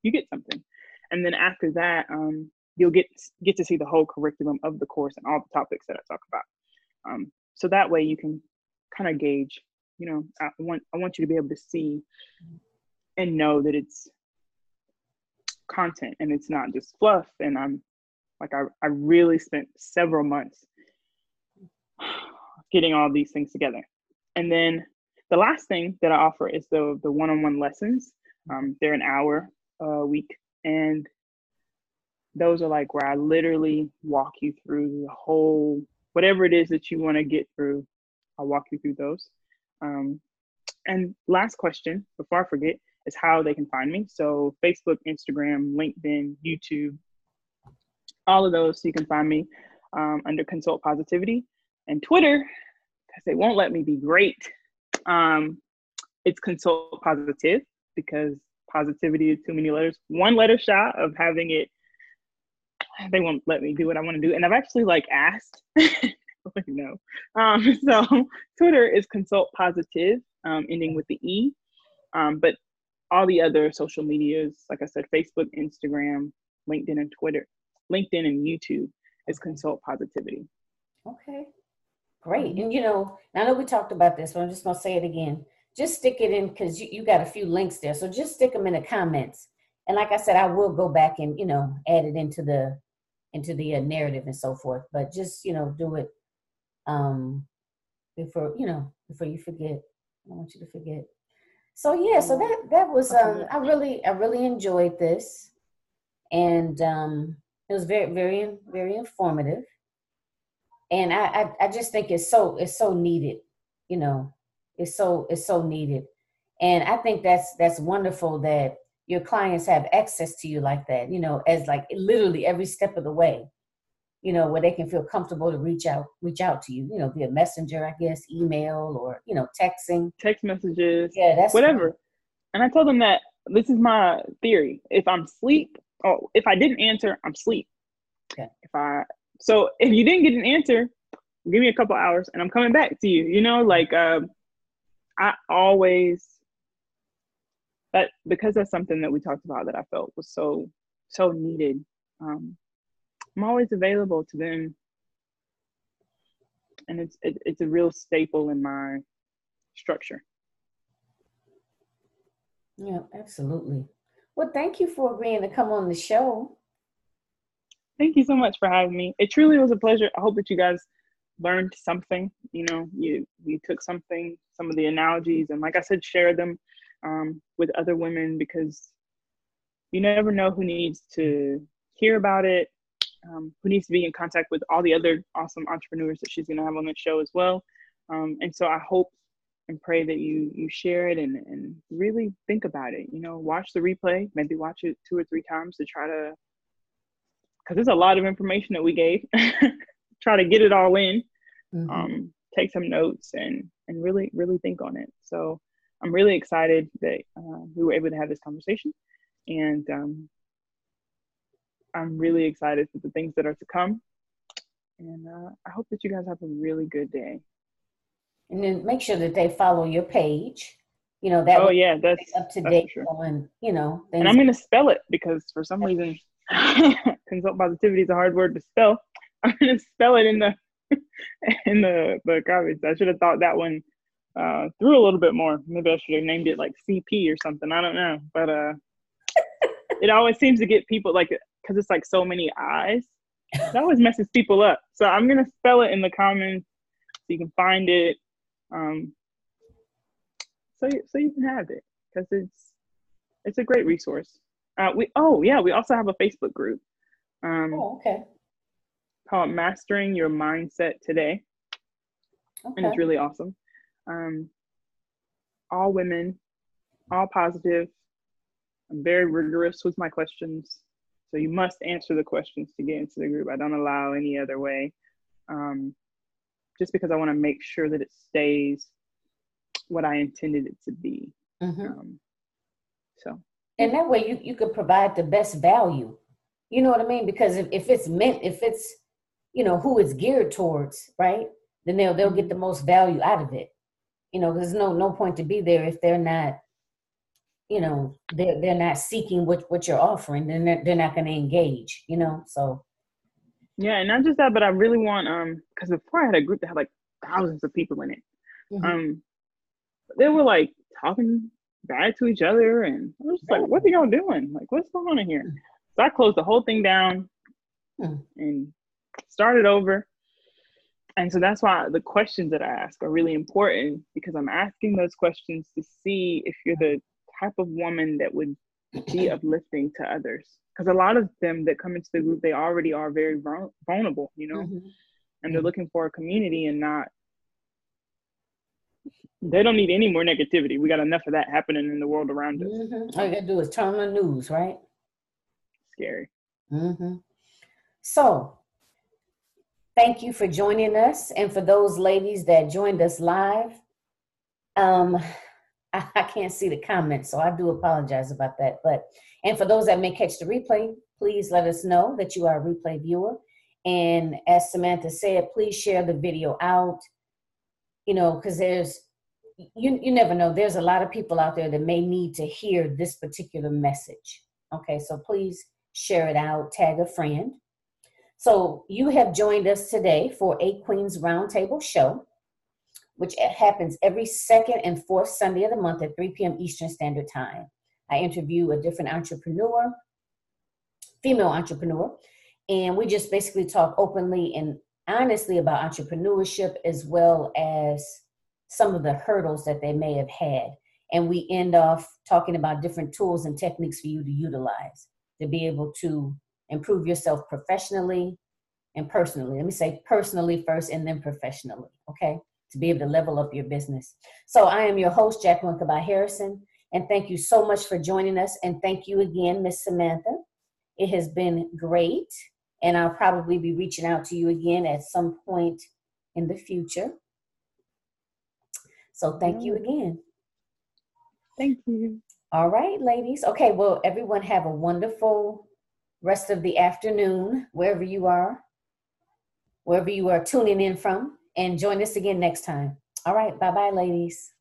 you get something. And then after that, um, you'll get get to see the whole curriculum of the course and all the topics that I talk about. Um, so that way you can kind of gauge. You know, I want I want you to be able to see and know that it's content and it's not just fluff. And I'm like I I really spent several months getting all these things together. And then the last thing that I offer is the the one-on-one lessons. Um, they're an hour a week, and those are like where I literally walk you through the whole whatever it is that you want to get through. I'll walk you through those. Um, and last question before I forget is how they can find me. So Facebook, Instagram, LinkedIn, YouTube, all of those. You can find me um, under Consult Positivity and Twitter because they won't let me be great. Um, it's Consult Positive because positivity is too many letters. One letter shot of having it. They won't let me do what I want to do, and I've actually like asked. like, no. Um, so Twitter is Consult Positive, um, ending with the E. Um, but all the other social medias, like I said, Facebook, Instagram, LinkedIn, and Twitter, LinkedIn and YouTube is Consult Positivity. okay, great. And you know, I know we talked about this, but I'm just gonna say it again. Just stick it in because you, you got a few links there, so just stick them in the comments. And like I said, I will go back and you know add it into the into the uh, narrative and so forth. But just you know do it um before you know before you forget. I want you to forget. So yeah, so that that was um I really I really enjoyed this, and um it was very very very informative, and I I, I just think it's so it's so needed, you know, it's so it's so needed, and I think that's that's wonderful that your clients have access to you like that, you know, as like literally every step of the way, you know, where they can feel comfortable to reach out, reach out to you, you know, via messenger, I guess, email or, you know, texting. Text messages. Yeah, that's whatever. great. And I told them that this is my theory. If I'm sleep, oh, if I didn't answer, I'm sleep. Okay. If I so if you didn't get an answer, give me a couple hours and I'm coming back to you. You know, like um, I always that because that's something that we talked about that I felt was so so needed. Um, I'm always available to them, and it's it, it's a real staple in my structure. Yeah, absolutely. Well, thank you for agreeing to come on the show. Thank you so much for having me. It truly was a pleasure. I hope that you guys learned something. You know, you you took something, some of the analogies, and like I said, share them um, with other women because you never know who needs to hear about it, um, who needs to be in contact with all the other awesome entrepreneurs that she's going to have on the show as well. Um, and so I hope and pray that you you share it and and really think about it. You know, watch the replay, maybe watch it two or three times to try to because there's a lot of information that we gave. try to get it all in. Mhm. Um, take some notes and and really really think on it. So I'm really excited that uh, we were able to have this conversation, and um, I'm really excited for the things that are to come. And uh, I hope that you guys have a really good day. and then make sure that they follow your page. You know, that oh yeah, that's up to that's date sure. on, you know, things. and I'm gonna spell it because for some reason consult positivity is a hard word to spell. I'm gonna spell it in the in the the garbage. I should have thought that one uh, through a little bit more. Maybe I should have named it like CP or something. I don't know, but uh, it always seems to get people like because it's like so many eyes. It always messes people up. So I'm gonna spell it in the comments so you can find it. Um, so you, so you can have it because it's it's a great resource. Uh, we oh yeah, we also have a Facebook group um, oh, okay. called Mastering Your Mindset Today, and it's really awesome. Um, all women, all positive. I'm very rigorous with my questions, so you must answer the questions to get into the group. I don't allow any other way, um, just because I want to make sure that it stays what I intended it to be. Mhm. Um, so and that way you, you could provide the best value you know what i mean because if, if it's meant if it's you know who it's geared towards right then they'll they'll get the most value out of it you know there's no no point to be there if they're not you know they're they're not seeking what what you're offering then they're, they're not going to engage you know so yeah, and not just that, but I really want um because before I had a group that had like thousands of people in it. mhm. um they were like talking bad to each other and I was just like, what are y'all doing? Like what's going on in here? So I closed the whole thing down Hmm. and started over. And so that's why the questions that I ask are really important because I'm asking those questions to see if you're the type of woman that would be uplifting to others. Because a lot of them that come into the group, they already are very vulnerable, you know, Mhm. and they're looking for a community and not they don't need any more negativity. We got enough of that happening in the world around us. Mhm. all you gotta do is turn on the news right Scary. hmm So, thank you for joining us, and for those ladies that joined us live. Um, I, I can't see the comments, so I do apologize about that. But and for those that may catch the replay, please let us know that you are a replay viewer. And as Samantha said, please share the video out. You know, because there's you you never know. There's a lot of people out there that may need to hear this particular message. Okay, so please share it out, tag a friend. So you have joined us today for a Queens Roundtable show, which happens every second and fourth Sunday of the month at 3 p.m. Eastern Standard Time. I interview a different entrepreneur, female entrepreneur, and we just basically talk openly and honestly about entrepreneurship as well as some of the hurdles that they may have had. And we end off talking about different tools and techniques for you to utilize to be able to improve yourself professionally and personally. Let me say personally first and then professionally, okay? To be able to level up your business. So I am your host, Jacqueline Kabay Harrison, And thank you so much for joining us. And thank you again, Miss Samantha. It has been great. And I'll probably be reaching out to you again at some point in the future. So thank you again. Thank you. All right, ladies. Okay, well, everyone have a wonderful rest of the afternoon, wherever you are, wherever you are tuning in from, and join us again next time. All right, bye bye, ladies.